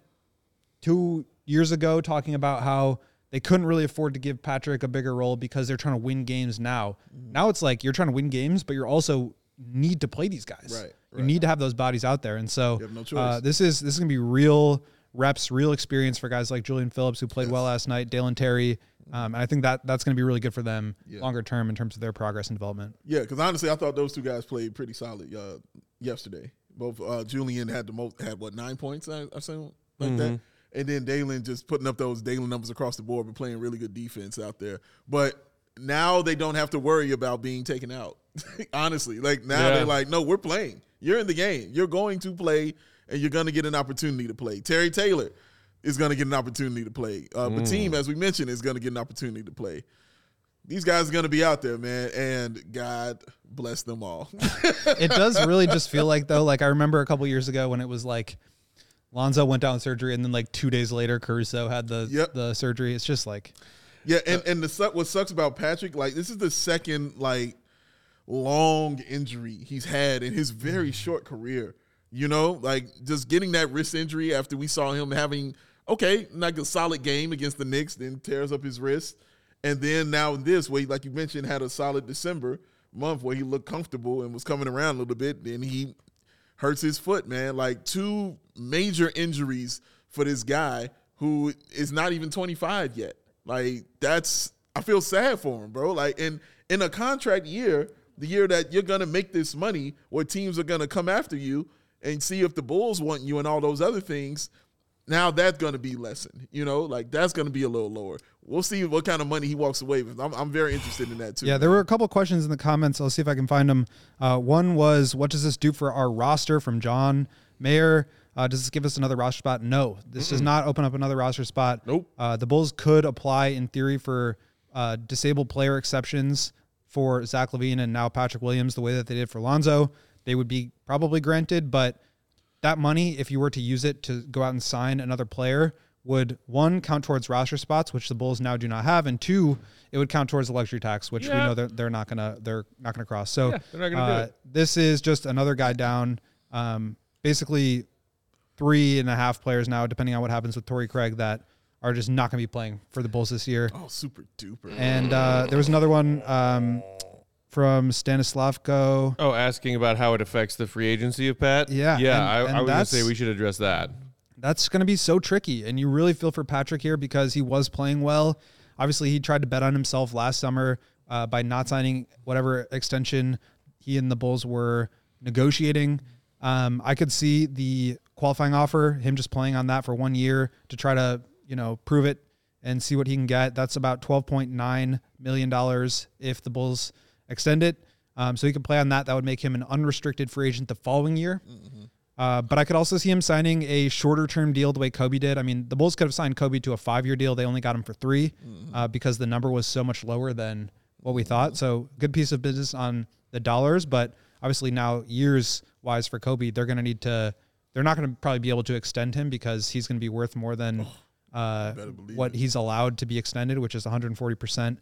two years ago talking about how they couldn't really afford to give Patrick a bigger role because they're trying to win games now. Now it's like you're trying to win games, but you're also need to play these guys. Right, You need to have those bodies out there, and so no uh, this is this is gonna be real reps, real experience for guys like Julian Phillips who played well last night, Dalen Terry. Um, and I think that that's going to be really good for them longer term in terms of their progress and development. Yeah, because honestly, I thought those two guys played pretty solid uh, yesterday. Both uh, Julian had the most had what nine points I, I said like that, and then Dalen just putting up those Dalen numbers across the board, but playing really good defense out there. But now they don't have to worry about being taken out. honestly, like now Yeah. they're like, no, we're playing. You're in the game. You're going to play, and you're going to get an opportunity to play. Terry Taylor is going to get an opportunity to play. Uh, Mm. Bitim, as we mentioned, is going to get an opportunity to play these guys are going to be out there, man, and God bless them all. it does really just feel like though, like I remember a couple years ago when it was like Lonzo went down surgery and then like two days later Caruso had the Yep. the surgery. It's just like yeah, and and the what sucks about Patrick, like this is the second like long injury he's had in his very mm. short career. You know, like just getting that wrist injury after we saw him having okay, like a solid game against the Knicks, then tears up his wrist, and then now this where, he, like you mentioned, had a solid December month where he looked comfortable and was coming around a little bit. Then he hurts his foot, man. Like two major injuries for this guy who is not even 25 yet. Like that's I feel sad for him, bro. Like in in a contract year, the year that you're gonna make this money, where teams are gonna come after you and see if the Bulls want you and all those other things. Now that's gonna be lessened, you know, like that's gonna be a little lower. We'll see what kind of money he walks away with. I'm, I'm very interested in that too. Yeah, there were a couple questions in the comments. I'll see if I can find them. Uh, one was, "What does this do for our roster?" From John Mayer. Uh, does this give us another roster spot? No, this does not open up another roster spot. Nope. Uh, the Bulls could apply, in theory, for uh, disabled player exceptions for Zach LaVine and now Patrick Williams, the way that they did for Lonzo. They would be probably granted, but that money, if you were to use it to go out and sign another player, would one count towards roster spots, which the Bulls now do not have, and two, it would count towards the luxury tax, which we know they're, they're not gonna they're not gonna cross. So Yeah, they're not gonna do uh, it. This is just another guy down. Um, basically, three and a half players now, depending on what happens with Torrey Craig, that are just not gonna be playing for the Bulls this year. Oh, super duper. And uh, there was another one um, from Stanislavko. Oh, asking about how it affects the free agency of Pat. Yeah, yeah. and- I, and I was gonna say we should address that. That's going to be so tricky. And you really feel for Patrick here because he was playing well. Obviously, he tried to bet on himself last summer uh, by not signing whatever extension he and the Bulls were negotiating. Um, I could see the qualifying offer, him just playing on that for one year to try to, you know, prove it and see what he can get. That's about $12.9 million if the Bulls extend it. Um, so he could play on that. That would make him an unrestricted free agent the following year. Uh, but I could also see him signing a shorter term deal the way Kobe did. I mean, the Bulls could have signed Kobe to a five year deal. They only got him for 3 uh, because the number was so much lower than what we thought. So good piece of business on the dollars. But obviously now years wise for Kobe, they're going to need to. They're not going to probably be able to extend him because he's going to be worth more than uh, what he's allowed to be extended, which is 140 percent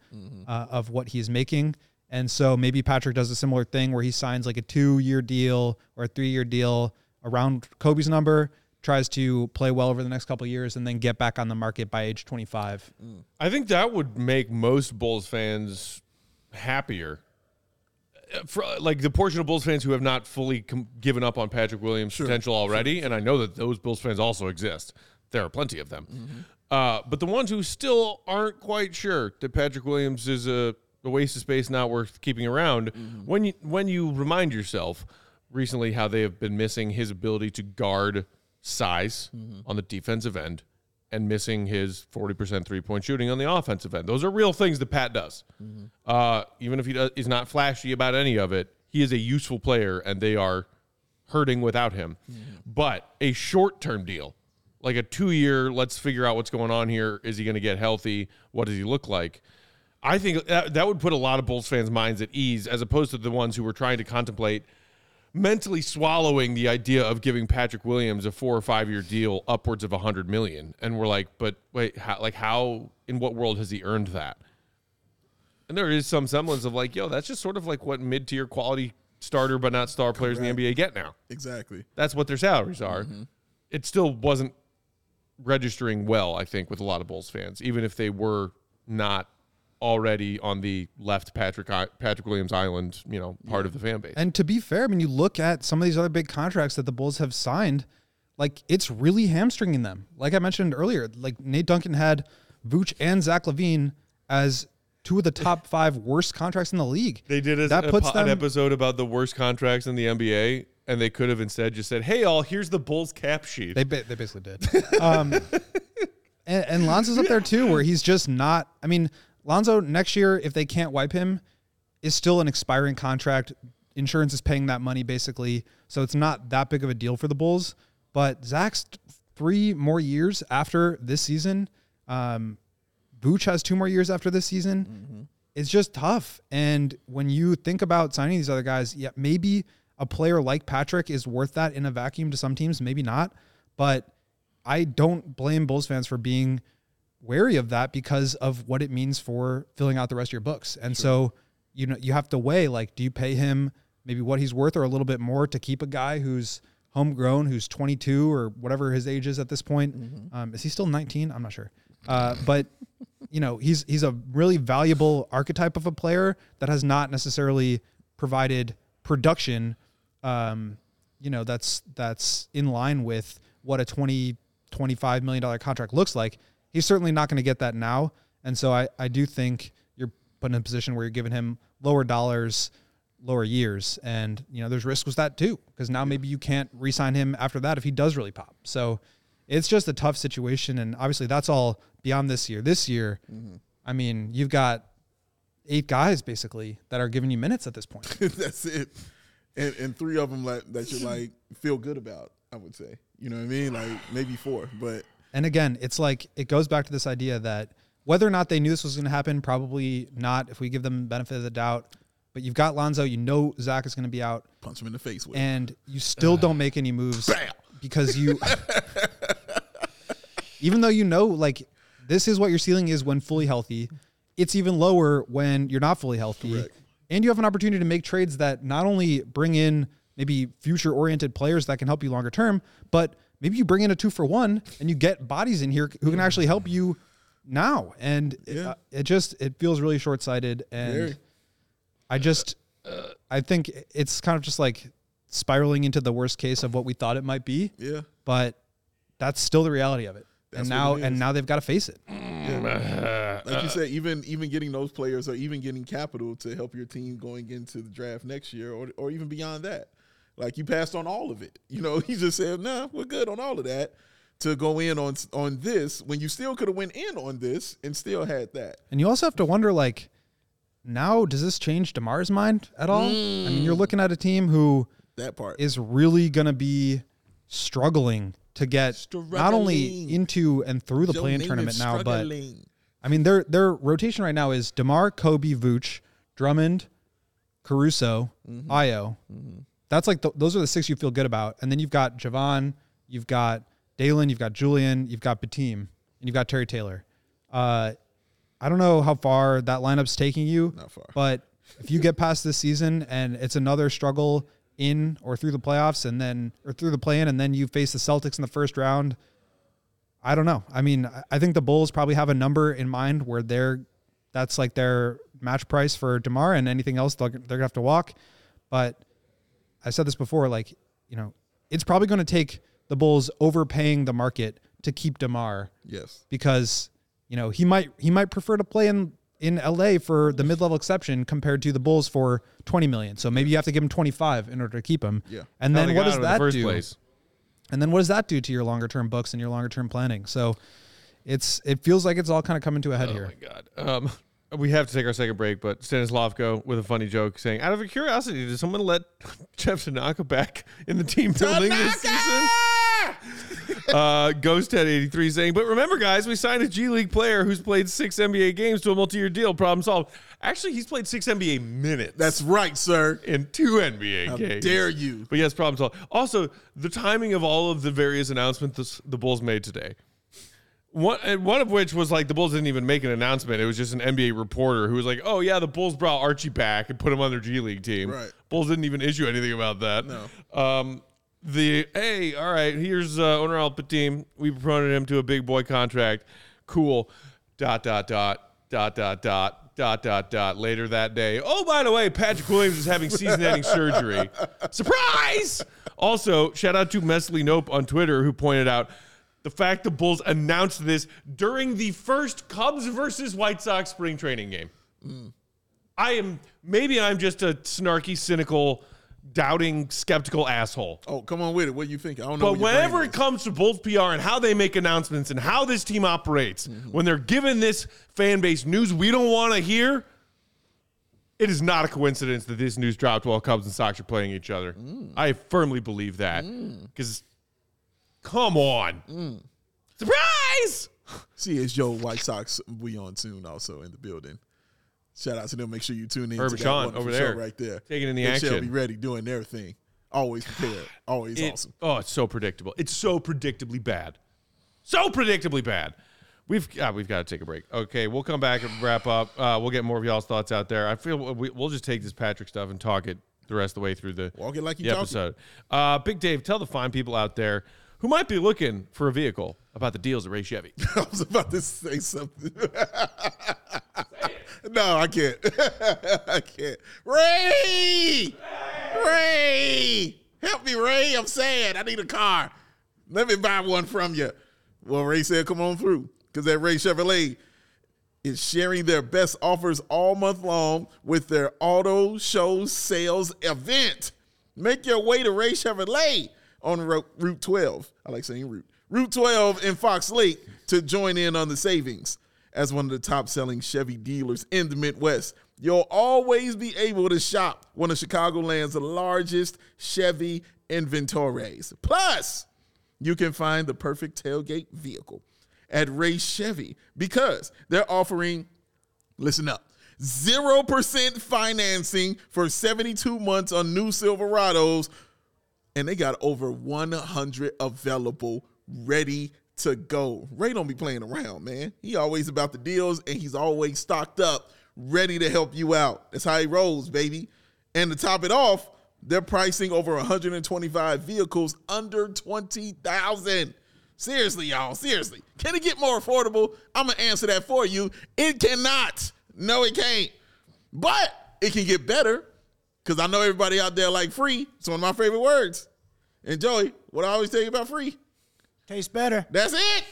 uh, of what he's making. And so maybe Patrick does a similar thing where he signs like a two year deal or a three year deal around Kobe's number, tries to play well over the next couple of years, and then get back on the market by age 25. I think that would make most Bulls fans happier. Uh, For, like the portion of Bulls fans who have not fully com- given up on Patrick Williams' potential already, and I know that those Bulls fans also exist. There are plenty of them. Uh, but the ones who still aren't quite sure that Patrick Williams is a, a waste of space not worth keeping around, when you when you remind yourself recently how they have been missing his ability to guard size mm-hmm. on the defensive end and missing his 40% three point shooting on the offensive end. Those are real things that Pat does. Mm-hmm. Uh, even if he does, is not flashy about any of it, he is a useful player and they are hurting without him. Mm-hmm. But a short term deal, like a two year, let's figure out what's going on here. Is he going to get healthy? What does he look like? I think that, that would put a lot of Bulls fans' minds at ease as opposed to the ones who were trying to contemplate mentally swallowing the idea of giving Patrick Williams a four or five year deal upwards of a hundred million. And we're like, but wait, how, like how, in what world has he earned that? And there is some semblance of like, yo, that's just sort of like what mid tier quality starter, but not star players in the NBA get now. exactly. That's what their salaries are. Mm-hmm. It still wasn't registering well, I think, with a lot of Bulls fans, even if they were not already on the left Patrick Patrick Williams Island, you know, part of the fan base. And to be fair, I mean, you look at some of these other big contracts that the Bulls have signed, like it's really hamstringing them. Like I mentioned earlier, like Nate Duncan had Vooch and Zach LaVine as two of the top five worst contracts in the league. They did a, that a puts po- an episode about the worst contracts in the NBA, and they could have instead just said, "Hey, all, here's the Bulls cap sheet." They they basically did. Um, and, and Lonzo's up there too, where he's just not. I mean, Lonzo next year, if they can't wipe him, is still an expiring contract. Insurance is paying that money basically, so it's not that big of a deal for the Bulls. But Zach's three more years after this season. Um, Vooch has two more years after this season. It's just tough. And when you think about signing these other guys, yeah, maybe a player like Patrick is worth that in a vacuum to some teams, maybe not. But I don't blame Bulls fans for being wary of that because of what it means for filling out the rest of your books. And so, you know, you have to weigh like, do you pay him maybe what he's worth or a little bit more to keep a guy who's homegrown, who's 22 or whatever his age is at this point? Um, is he still 19? I'm not sure. Uh, but you know, he's he's a really valuable archetype of a player that has not necessarily provided production. Um, you know, that's that's in line with what a 20 25 million dollar contract looks like. He's certainly not going to get that now, and so I I do think you're put in a position where you're giving him lower dollars, lower years, and you know there's risk with that too because now maybe you can't re-sign him after that if he does really pop. So it's just a tough situation, and obviously that's all beyond this year. This year, mm-hmm. I mean, you've got eight guys basically that are giving you minutes at this point. That's it. And and three of them like that you like feel good about. I would say. You know what I mean? Like maybe four, but And again, it's like it goes back to this idea that whether or not they knew this was going to happen, probably not. If we give them benefit of the doubt, but you've got Lonzo, you know Zach is going to be out, punch him in the face with. it. and you still don't make any moves Bam! because you, even though you know like this is what your ceiling is when fully healthy, it's even lower when you're not fully healthy, Correct. and you have an opportunity to make trades that not only bring in maybe future oriented players that can help you longer term, but maybe you bring in a two for one and you get bodies in here who can actually help you now. And it, uh, it just it feels really short sighted, and Very. I just I think it's kind of just like spiraling into the worst case of what we thought it might be, yeah. but that's still the reality of it. That's and now and now they've got to face it. Like you said, even even getting those players or even getting capital to help your team going into the draft next year or or even beyond that. Like you passed on all of it. You know, he just said, nah, we're good on all of that. To go in on on this when you still could have went in on this and still had that. And you also have to wonder like now does this change DeMar's mind at all? I mean, you're looking at a team who That part. is really going to be struggling to get not only into and through the Joe play-in tournament now, but. I mean, their their rotation right now is Demar, Kobe, Vooch, Drummond, Caruso, Mm-hmm. Ayo. That's like the, those are the six you feel good about, and then you've got Jevon, you've got Dalen, you've got Julian, you've got Bitim, and you've got Terry Taylor. Uh, I don't know how far that lineup's taking you, Not far. but if you get past this season and it's another struggle in or through the playoffs, and then or through the play-in, and then you face the Celtics in the first round. I don't know. I mean, I- think the Bulls probably have a number in mind where they're that's like their match price for DeMar, and anything else they're, they're gonna have to walk. But I said this before, like you know, it's probably going to take the Bulls overpaying the market to keep DeMar Yes. because you know he might he might prefer to play in in LA for the mid level exception compared to the Bulls for twenty million. So maybe you have to give him twenty five in order to keep him. Yeah. And then what does him in the that first do? place. And then what does that do to your longer term books and your longer term planning? So it's it feels like it's all kind of coming to a head Oh here. Oh my god. Um, we have to take our second break, but Stanislavko with a funny joke saying, "Out of curiosity, did someone let Jeff Tanaka back in the team building this season?" uh, Ghost Head 83 saying, "But remember, guys, we signed a G League player who's played six NBA games to a multi-year deal. Problem solved. Actually, he's played six NBA minutes. That's right, sir. in two NBA How games. dare you? But yes, problem solved. Also, the timing of all of the various announcements the Bulls made today. One, one of which was like the Bulls didn't even make an announcement. It was just an NBA reporter who was like, "Oh yeah, the Bulls brought Archie back and put him on their G League team." Right. Bulls didn't even issue anything about that. No. Um, the hey, all right, here's uh, Onuralp Bitim. We promoted him to a big boy contract. Cool. Dot dot dot dot dot dot. dot dot dot later that day. Oh, by the way, Patrick Williams is having season-ending surgery. Surprise! Also, shout out to Mesley Nope on Twitter who pointed out the fact the Bulls announced this during the first Cubs versus White Sox spring training game. I am maybe I'm just a snarky, cynical, doubting, skeptical asshole. Oh, come on with it. What do you think? I don't know. But whenever it comes to Bulls PR and how they make announcements and how this team operates, Mm-hmm. when they're giving this fan base news we don't want to hear, it is not a coincidence that this news dropped while Cubs and Sox are playing each other. Mm. I firmly believe that. Because, come on. Mm. Surprise! See, it's Joe White Sox. We on soon also in the building. Shout out to them. Make sure you tune in. Herb to Sean over there, right there. taking in the they Shall action. be ready, doing their thing. Always prepared. Always It- awesome. Oh, it's so predictable. It's so predictably bad. So predictably bad. We've ah, we've got to take a break. Okay, we'll come back and wrap up. Uh, we'll get more of y'all's thoughts out there. I feel we, we'll just take this Patrick stuff and talk it the rest of the way through the, Walk it like you the talk it. episode. Uh, Big Dave, tell the fine people out there who might be looking for a vehicle about the deals at Ray Chevy. I was about to say something. no, I can't. I can't. Ray! Ray! Help me, Ray. I'm sad. I need a car. Let me buy one from you. Well, Ray said, come on through. Because that Ray Chevrolet is sharing their best offers all month long with their auto show sales event. Make your way to Ray Chevrolet on Ro- Route 12. I like saying Route. Route 12 in Fox Lake to join in on the savings. As one of the top selling Chevy dealers in the Midwest, you'll always be able to shop one of Chicagoland's largest Chevy inventories. Plus, you can find the perfect tailgate vehicle at Ray Chevy because they're offering, listen up, 0% financing for 72 months on new Silverados, and they got over 100 available ready to go. Ray don't be playing around, man. He always about the deals and he's always stocked up, ready to help you out. That's how he rolls, baby. And to top it off, they're pricing over 125 vehicles under 20,000. Seriously, y'all, seriously. Can it get more affordable? I'm going to answer that for you. It cannot. No, it can't. But it can get better because I know everybody out there like free. It's one of my favorite words. And Joey, what I always tell you about free? Tastes better. That's it.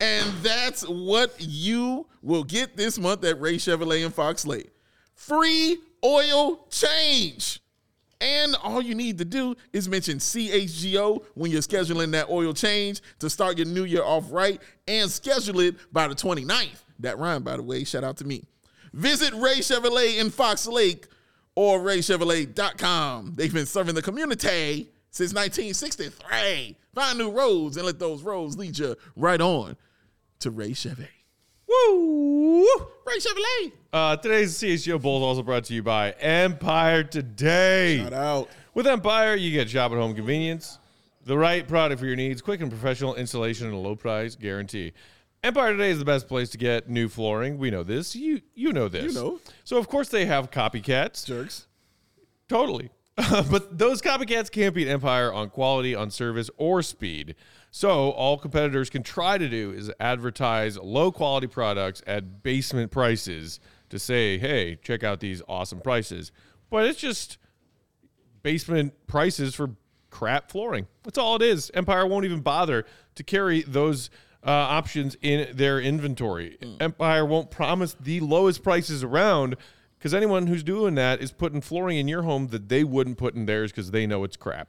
And that's what you will get this month at Ray Chevrolet in Fox Lake. Free oil change. And all you need to do is mention CHGO when you're scheduling that oil change to start your new year off right and schedule it by the 29th. That rhyme, by the way. Shout out to me. Visit Ray Chevrolet in Fox Lake or raychevrolet.com. They've been serving the community since 1963. Find new roads and let those roads lead you right on to Ray Chevy. Woo! Ray Chevrolet. Uh, today's CHGO Bulls also brought to you by Empire Today. Shout out. With Empire, you get shop at home convenience, the right product for your needs, quick and professional installation, and a low price guarantee. Empire Today is the best place to get new flooring. We know this. You you know this. You know. So of course they have copycats. Jerks. Totally. but those copycats can't beat Empire on quality, on service, or speed. So all competitors can try to do is advertise low quality products at basement prices to say, hey, check out these awesome prices. But it's just basement prices for crap flooring. That's all it is. Empire won't even bother to carry those uh, options in their inventory. Empire won't promise the lowest prices around because anyone who's doing that is putting flooring in your home that they wouldn't put in theirs because they know it's crap.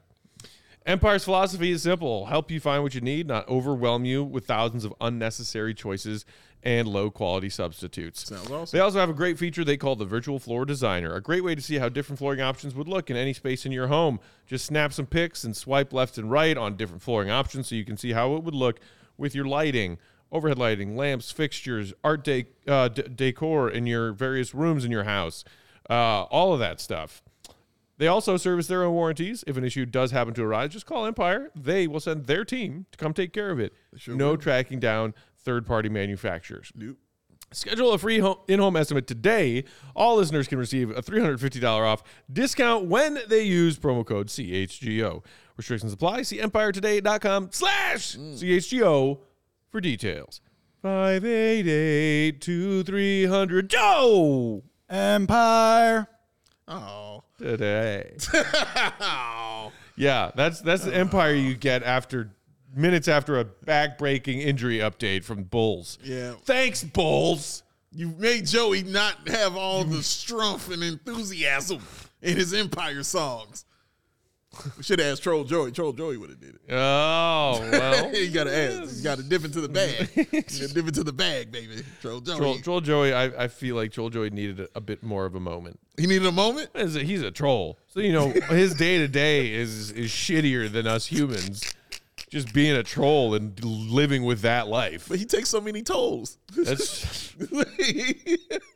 Empire's philosophy is simple help you find what you need, not overwhelm you with thousands of unnecessary choices and low quality substitutes. Sounds awesome. They also have a great feature they call the Virtual Floor Designer, a great way to see how different flooring options would look in any space in your home. Just snap some pics and swipe left and right on different flooring options so you can see how it would look with your lighting, overhead lighting, lamps, fixtures, art de- uh, d- decor in your various rooms in your house, uh, all of that stuff. They also service their own warranties. If an issue does happen to arise, just call Empire. They will send their team to come take care of it. no tracking down third party manufacturers. Nope. Schedule a free home, in-home estimate today. All listeners can receive a $350 off discount when they use promo code CHGO. Restrictions apply. See empiretoday.com slash mm. CHGO for details. 588 2300 Joe Empire. Oh, today. oh. Yeah, that's that's the empire you get after minutes after a back-breaking injury update from Bulls. Yeah. Thanks, Bulls. You made Joey not have all the strumph and enthusiasm in his Empire songs. We should have asked Troll Joey. Troll Joey would have did it. Oh well. you gotta ask. You gotta dip into the bag. you gotta dip into the bag, baby. Troll Joey. Troll, Troll Joey, I, I feel like Troll Joey needed a, a bit more of a moment. he needed a moment. He's a, he's a troll, so you know his day to day is is shittier than us humans. Just being a troll and living with that life. But he takes so many tolls. That's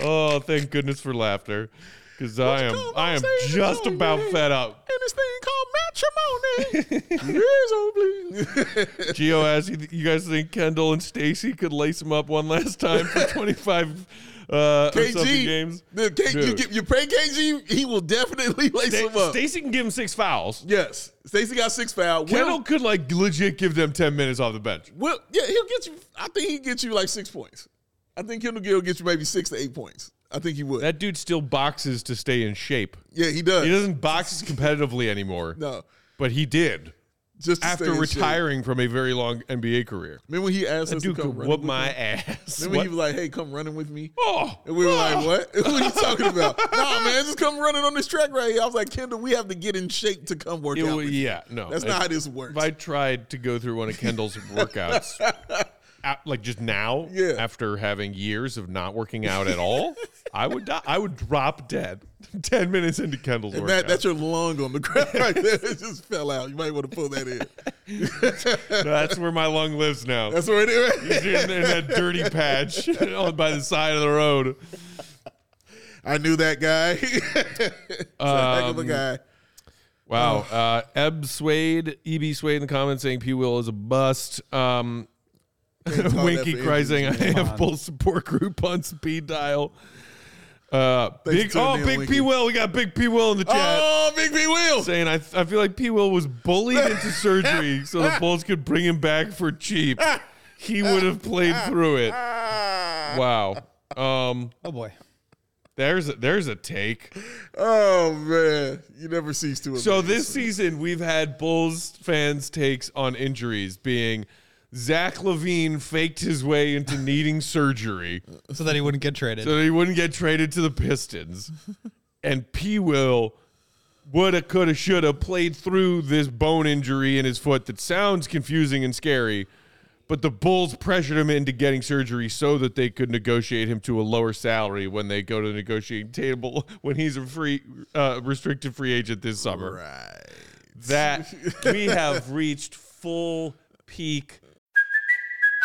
oh, thank goodness for laughter, because I am I am just about fed up. And this thing called matrimony. Years please. Gio asks, you you guys think Kendall and Stacey could lace him up one last time for 25 uh, KG, games? the K, you, get, you pay KG, he will definitely lace Sta- him up. Stacey can give him six fouls. yes, Stacey got six foul. Will- Kendall could like legit give them 10 minutes off the bench. Well, yeah, he'll get you. I think he'll get you like six points. I think Kendall Gill will get you maybe six to eight points. I think he would. That dude still boxes to stay in shape. yeah, he does. He doesn't box competitively anymore, No, but he did just to after in shape. retiring from a very long NBA career. Remember when he asked That us dude to come whoop my him? ass. Remember What? he was like, "Hey, come running with me." oh, And we were oh. like, "What? what are you talking about?" nah, man, just come running on this track right here. I was like, "Kendall, we have to get in shape to come work It out." wa- with you." yeah, no. That's If- not how this works. If I tried to go through one of Kendall's workouts, like just now, Yeah. after having years of not working out at all, I would die. I would drop dead ten minutes into Kendall's And workout. that, that's your lung on the ground right there. It just fell out. You might want to pull that in. That's where my lung lives now. That's where it is. in, in that dirty patch on by the side of the road. I knew that guy. He's a heck of a Um, guy. Wow. Uh, Eb Swade, EB Swade in the comments saying P Will is a bust. Um, Winky that for Cry saying I have full support group on speed dial. Uh, big for tuning oh, in, big Winky. P Will. We got big P Will in the chat. Oh, Big B Will. Saying I, I feel like P Will was bullied into surgery so the Bulls could bring him back for cheap. He would have played through it. Wow. Um, Oh boy. there's a, there's a take. Oh man, you never cease to. So this me. season, we've had Bulls fans' takes on injuries being Zach LaVine faked his way into needing surgery So that he wouldn't get traded. so that he wouldn't get traded to the Pistons, and P. Will woulda, coulda, shoulda played through this bone injury in his foot that sounds confusing and scary. But the Bulls pressured him into getting surgery so that they could negotiate him to a lower salary when they go to the negotiating table when he's a free, uh, restricted free agent this summer right. that we have reached full peak.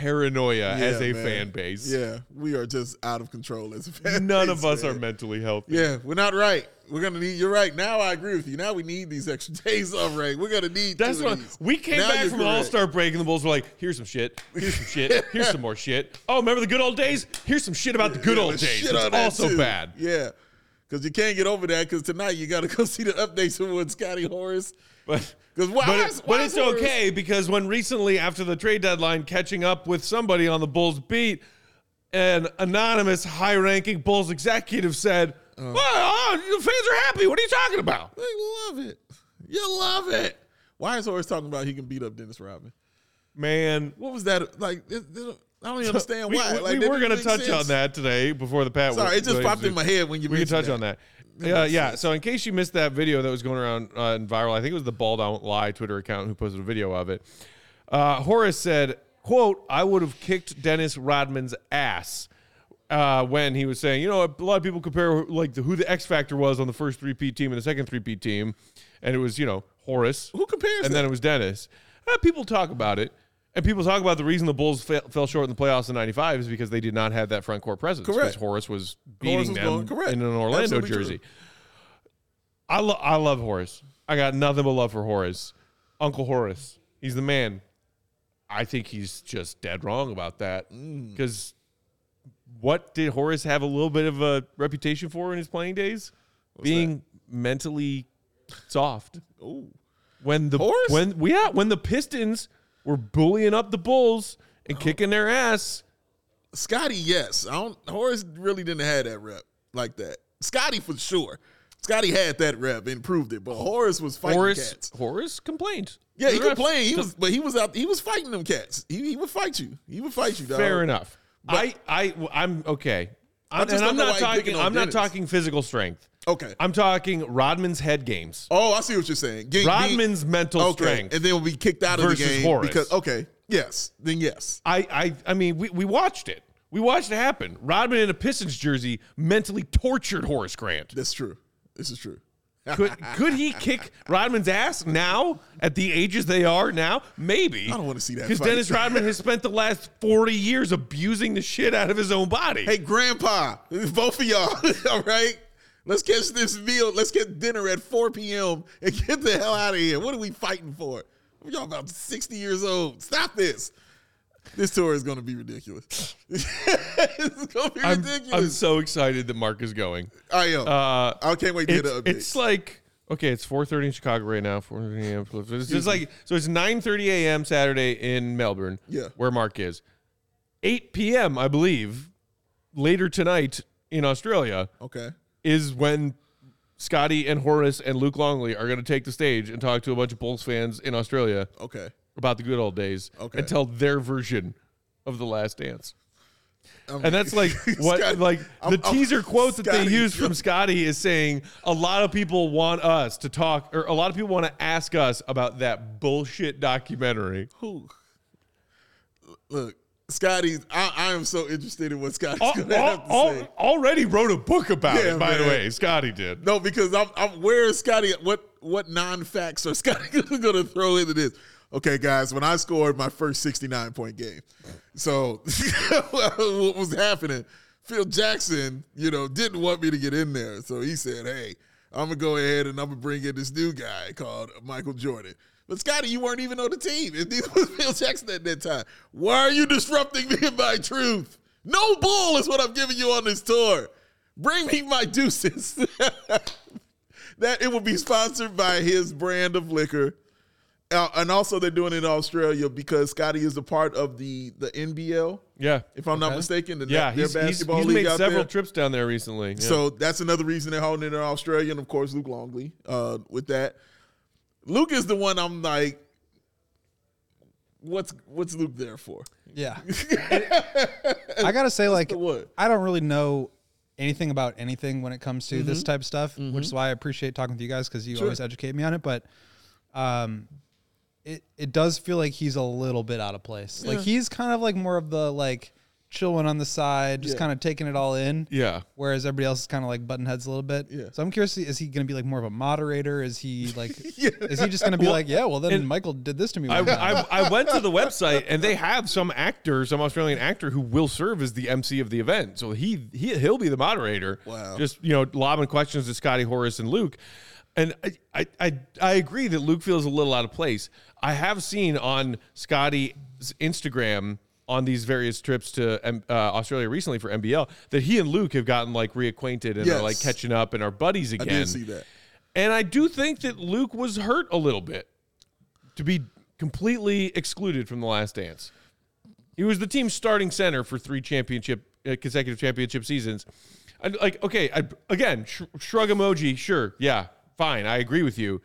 Paranoia as a man. fan base. Yeah, we are just out of control as a fan. Base. None base, of us man. are mentally healthy. Yeah, we're not right. We're gonna need. You're right. Now I agree with you. Now we need these extra days off, right? We're gonna need. That's what we came Now back from. All Star break, and the Bulls were like, "Here's some shit. Here's some shit. Here's some more shit. Oh, remember the good old days? Here's some shit about the good Yeah, old days. It's also too. bad." Yeah, because you can't get over that. Because tonight you got to go see the updates with Scottie Horace. But why but, is- why but it's okay because when recently after the trade deadline, catching up with somebody on the Bulls beat, an anonymous high-ranking Bulls executive said, Uh. "Well, oh, the fans are happy. What are you talking about?" They love it. You love it. Why is always talking about he can beat up Dennis Rodman? Man, What was that like? it- it- I don't even understand we, why. we- like, we were going to touch sense. on that today before the Pat. Sorry, it just popped in my head when you We can touch on that. Uh, yeah. So in case you missed that video that was going around uh, and viral, I think it was the Ball Don't Lie Twitter account who posted a video of it. Uh, Horace said, "quote I would have kicked Dennis Rodman's ass." Uh, when he was saying, you know, a lot of people compare like the, who the X Factor was on the first three-peat team and the second three-peat team, and it was you know Horace. Who compares And then it was Dennis. Uh, people talk about it. And people talk about the reason the Bulls fe- fell short in the playoffs in '95 is because they did not have that front court presence. Correct. Because Horace was beating Horace was them going- correct. in an Orlando Absolutely true. jersey. I love I love Horace. I got nothing but love for Horace. Uncle Horace. He's the man. I think he's just dead wrong about that. Mm. Because what did Horace have a little bit of a reputation for in his playing days? Being mentally soft. Ooh. When the Horace? when yeah, when the Pistons were bullying up the Bulls and oh. kicking their ass. Scottie, yes. I don't. Horace really didn't have that rep like that. Scottie for sure. Scottie had that rep and proved it, but Horace was fighting Horace cats. Horace complained. Yeah, he complained. He was, but he was out. He was fighting them cats. He, he would fight you. He would fight you. Dog. Fair enough. But- I I I'm okay. I I'm, and I'm not talking. I'm not Dennis. talking physical strength. Okay. I'm talking Rodman's head games. Oh, I see what you're saying. Ge- Rodman's being- mental okay. strength. and then we'll be kicked out of the game Horace. because okay, yes, then yes. I I I mean we, we watched it. We watched it happen. Rodman in a Pistons jersey mentally tortured Horace Grant. That's true. This is true. Could could he kick Rodman's ass now at the ages they are now? Maybe. I don't wanna see that Because. Dennis Rodman has spent the last 40 years abusing the shit out of his own body. Hey, Grandpa, both of y'all, all right? Let's catch this meal. Let's get dinner at 4 p.m. and get the hell out of here. What are we fighting for? Y'all about 60 years old. Stop this. This tour is going to be ridiculous. it's going to be I'm, ridiculous. I'm so excited that Mark is going. I am. Uh, I can't wait to get the update. it's like okay, it's 4:30 in Chicago right now. 4:30 a.m. It's just like so. It's 9:30 a.m. Saturday in Melbourne. Yeah. where Mark is. 8 p.m. I believe later tonight in Australia okay. is when Scottie and Horace and Luc Longley are going to take the stage and talk to a bunch of Bulls fans in Australia Okay. About the good old days Okay. and tell their version of the Last Dance. And that's like what Scottie- like I'm- the I'm- teaser quote that they use from Scottie is saying a lot of people want us to talk or a lot of people want to ask us about that bullshit documentary. Who? Look, Scottie, I, I am so interested in what Scottie's Al- going to al- have to al- say. already wrote a book about Yeah, it, by the way. Scottie did. No, because I'm, I'm where is Scottie? What what non facts are Scottie going to throw into this? Okay, guys, when I scored my first 69 point game, so what was happening? Phil Jackson, you know, didn't want me to get in there, so he said, "Hey, I'm gonna go ahead and I'm gonna bring in this new guy called Michael Jordan." But Scottie, you weren't even on the team. It was Phil Jackson at that time. Why are you disrupting me and my truth? No bull is what I'm giving you on this tour. Bring me my deuces. that it will be sponsored by his brand of liquor. Uh, and also they're doing it in Australia because Scottie is a part of the the NBL. Yeah. If I'm not mistaken, the, Yeah, their he's, he's, basketball he's league made several there. trips down there recently. Yeah. So that's another reason they're holding it in Australia, and of course Luc Longley uh, with that. Luc is the one I'm like, what's what's Luc there for? Yeah. I gotta say, like, what? I don't really know anything about anything when it comes to Mm-hmm. this type of stuff, which is why I appreciate talking with you guys because you always educate me on it. But, um, it it does feel like he's a little bit out of place. Like he's kind of like more of the like chilling on the side, just Yeah. kind of taking it all in. yeah. Whereas everybody else is kind of like button heads a little bit. Yeah. So I'm curious, is he going to be like more of a moderator? Is he like, Yeah. is he just going to be Well, like, yeah, well then Michael did this to me. I, one time." I, I went to the website and they have some actor, some Australian actor who will serve as the MC of the event. So he, he he'll be the moderator. Wow. Just you know, lobbing questions to Scottie Horace and Luc. And I, I, I, I agree that Luc feels a little out of place. I have seen on Scottie's Instagram on these various trips to um, uh, Australia recently for NBL that he and Luc have gotten like reacquainted and Yes. are like catching up and are buddies again. I did see that. And I do think that Luc was hurt a little bit to be completely excluded from the last dance. He was the team's starting center for three championship uh, consecutive championship seasons. I, like, okay, I, again, sh- shrug emoji, sure, yeah, fine, I agree with you.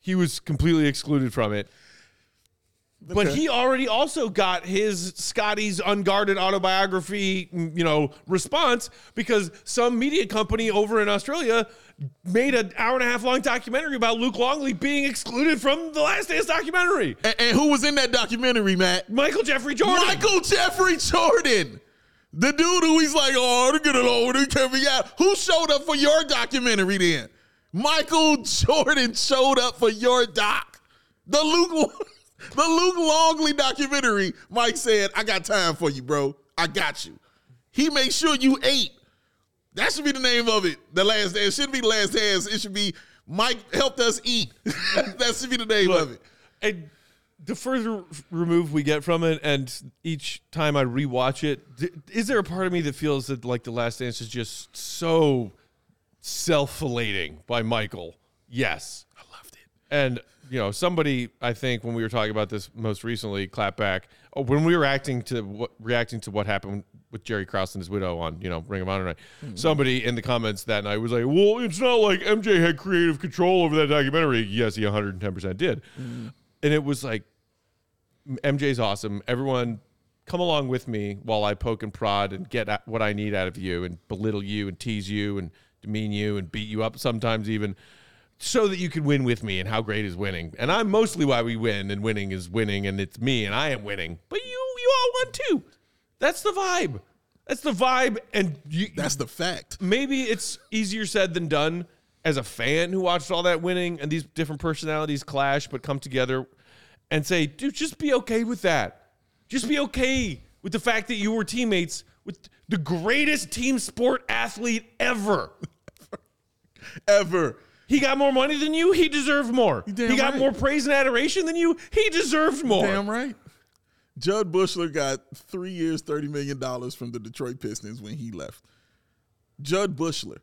he was completely excluded from it. But he already also got his Scottie's unguarded autobiography, mm, you know, response because some media company over in Australia made an hour and a half long documentary about Luc Longley being excluded from the Last Dance documentary. And, and who was in that documentary, Matt? Michael Jeffrey Jordan. Michael Jeffrey Jordan. The dude who he's like, oh, they're getting over, they can't be out. Who showed up for your documentary then? Michael Jordan showed up for your doc. The Luc the Luc Longley documentary. Mike said, I got time for you, bro. I got you. He made sure you ate. That should be the name of it. The last dance. Shouldn't be the last dance. It should be Mike helped us eat. that should be the name of it. And the further removed we get from it, and each time I rewatch it, th- there a part of me that feels that like the Last Dance is just so self-felating by Michael? Yes, I loved it. And you know, somebody I think when we were talking about this most recently, clap back oh, when we were acting to what reacting to what happened with Jerry Krause and his widow on you know Ring of Honor night. Hmm. Somebody in the comments that night was like, "Well, it's not like MJ had creative control over that documentary." Yes, he 110 percent did, hmm. and it was like MJ's awesome. Everyone come along with me while I poke and prod and get at what I need out of you and belittle you and tease you and demean you and beat you up sometimes even so that you can win with me and how great is winning. And I'm mostly why we win and winning is winning and it's me and I am winning. But you you all won too. That's the vibe. That's the vibe and you That's the fact. maybe it's easier said than done as a fan who watched all that winning and these different personalities clash but come together and say, dude, just be okay with that. Just be okay with the fact that you were teammates with the greatest team sport athlete ever. Ever. He got more money than you. He deserved more. damn He got right. more praise and adoration than you. He deserved more. Damn right. Jud Buechler got three years, $30 million from the Detroit Pistons when he left. Jud Buechler.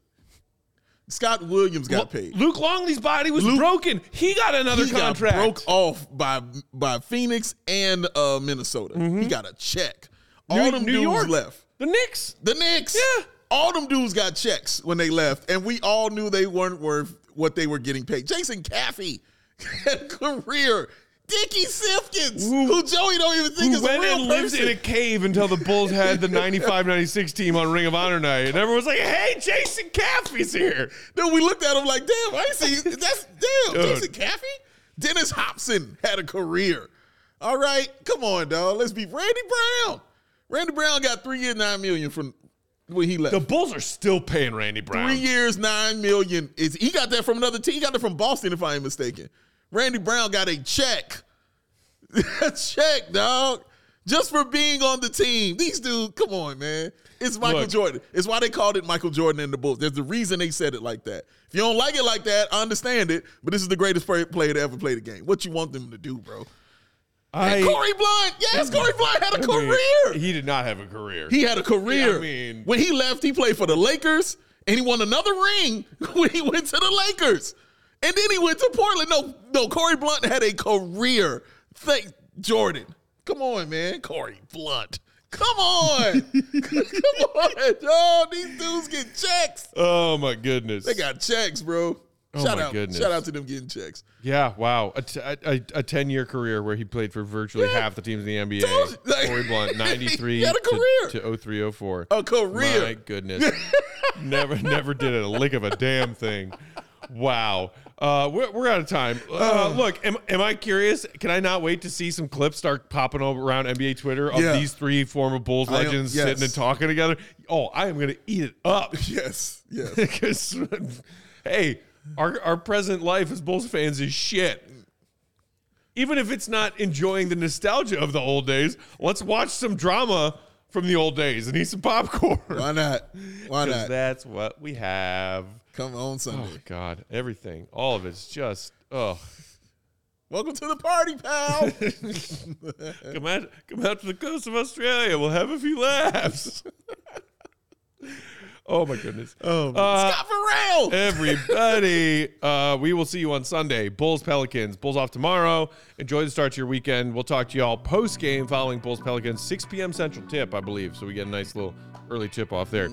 Scott Williams got paid. Luc Longley's body was Luc- broken. He got another he contract. got broke off by by Phoenix and uh, Minnesota. He got a check. All Mm-hmm. New, them New dudes York left. The Knicks. The Knicks. Yeah. All them dudes got checks when they left, and we all knew they weren't worth what they were getting paid. Jason Caffey had a career. Dickey Simpkins, Who- who, Joey don't even think is a real and lived person. in a cave until the Bulls had the 95-96 team on Ring of Honor night. And everyone was like, hey, Jason Caffey's here. Then we looked at him like, damn, I see that's damn, Dude. Jason Caffey? Dennis Hopson had a career. All right, come on, dog. Let's be Randy Brown. Randy Brown got three years, nine million from when he left. The Bulls are still paying Randy Brown. Three years, nine million. Is he got that from another team? He got that from Boston, if I ain't mistaken. Randy Brown got a check. a check, dog. Just for being on the team. These dudes, come on, man. It's Michael Look. Jordan. It's why they called it Michael Jordan and the Bulls. There's the reason they said it like that. If you don't like it like that, I understand it. But this is the greatest player to ever play the game. What you want them to do, bro? I, And Corey Blount, yes, Corey Blount had a I mean, career. he did not have a career. He had a career. I mean- when he left, he played for the Lakers, and he won another ring when he went to the Lakers. And then he went to Portland. No, no, Corey Blount had a career. Thank Jordan. Come on, man. Corey Blount. Come on. Come on. Oh, these dudes get checks. oh, my goodness. They got checks, bro. Oh, shout my out. goodness. Shout out to them getting checks. Yeah, wow. A, t- a, a 10-year career where he played for virtually Yeah. half the teams in the NBA. Like, Corey Blount, 93 he had a to, career. to 03, 04. A career. My goodness. never never did a lick of a damn thing. Wow. Uh, we're, we're out of time. Uh, look, am, am I curious? Can I not wait to see some clips start popping over around NBA Twitter of Yeah. these three former Bulls am- legends yes. sitting and talking together? Oh, I am going to eat it up. Yes. Yes. Because, hey, our, our present life as Bulls fans is shit. Even if it's not enjoying the nostalgia of the old days, let's watch some drama from the old days and eat some popcorn. Why not? Why not? that's what we have. Come on, Sunday. Oh Sunday. God, everything, all of it's just oh. Welcome to the party, pal. Come out, come out to the coast of Australia. We'll have a few laughs. oh my goodness. Oh, Uh, Scott Farrell. Everybody, uh, we will see you on Sunday. Bulls Pelicans. Bulls off tomorrow. Enjoy the start to your weekend. We'll talk to y'all post game following Bulls Pelicans 6 p.m. Central tip, I believe. So we get a nice little early tip off there.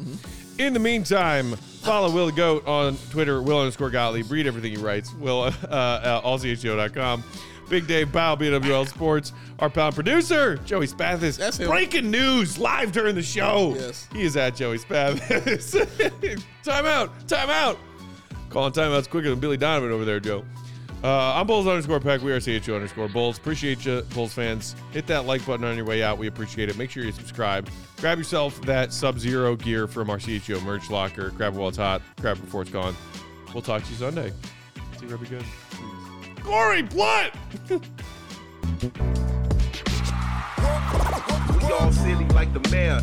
In the meantime, follow Will the Goat on Twitter, Will underscore Gottlieb. Read everything he writes. Will, uh, uh, allCHGO.com. Big Dave Bow, BWL Sports. Our pound producer, Joey Spathis. That's him. Breaking news live during the show. Yes. He is at Joey Spathis. time out. Time out. Calling timeouts quicker than Billy Donovan over there, Joe. Uh, I'm Bulls underscore Peck. We are CHGO underscore Bulls. Appreciate you, Bulls fans. Hit that like button on your way out. We appreciate it. Make sure you subscribe. Grab yourself that Sub Zero gear from our CHGO merch locker. Grab it while it's hot. Grab it before it's gone. We'll talk to you Sunday. See you, be good. Corey Blount! We all silly like the mayor.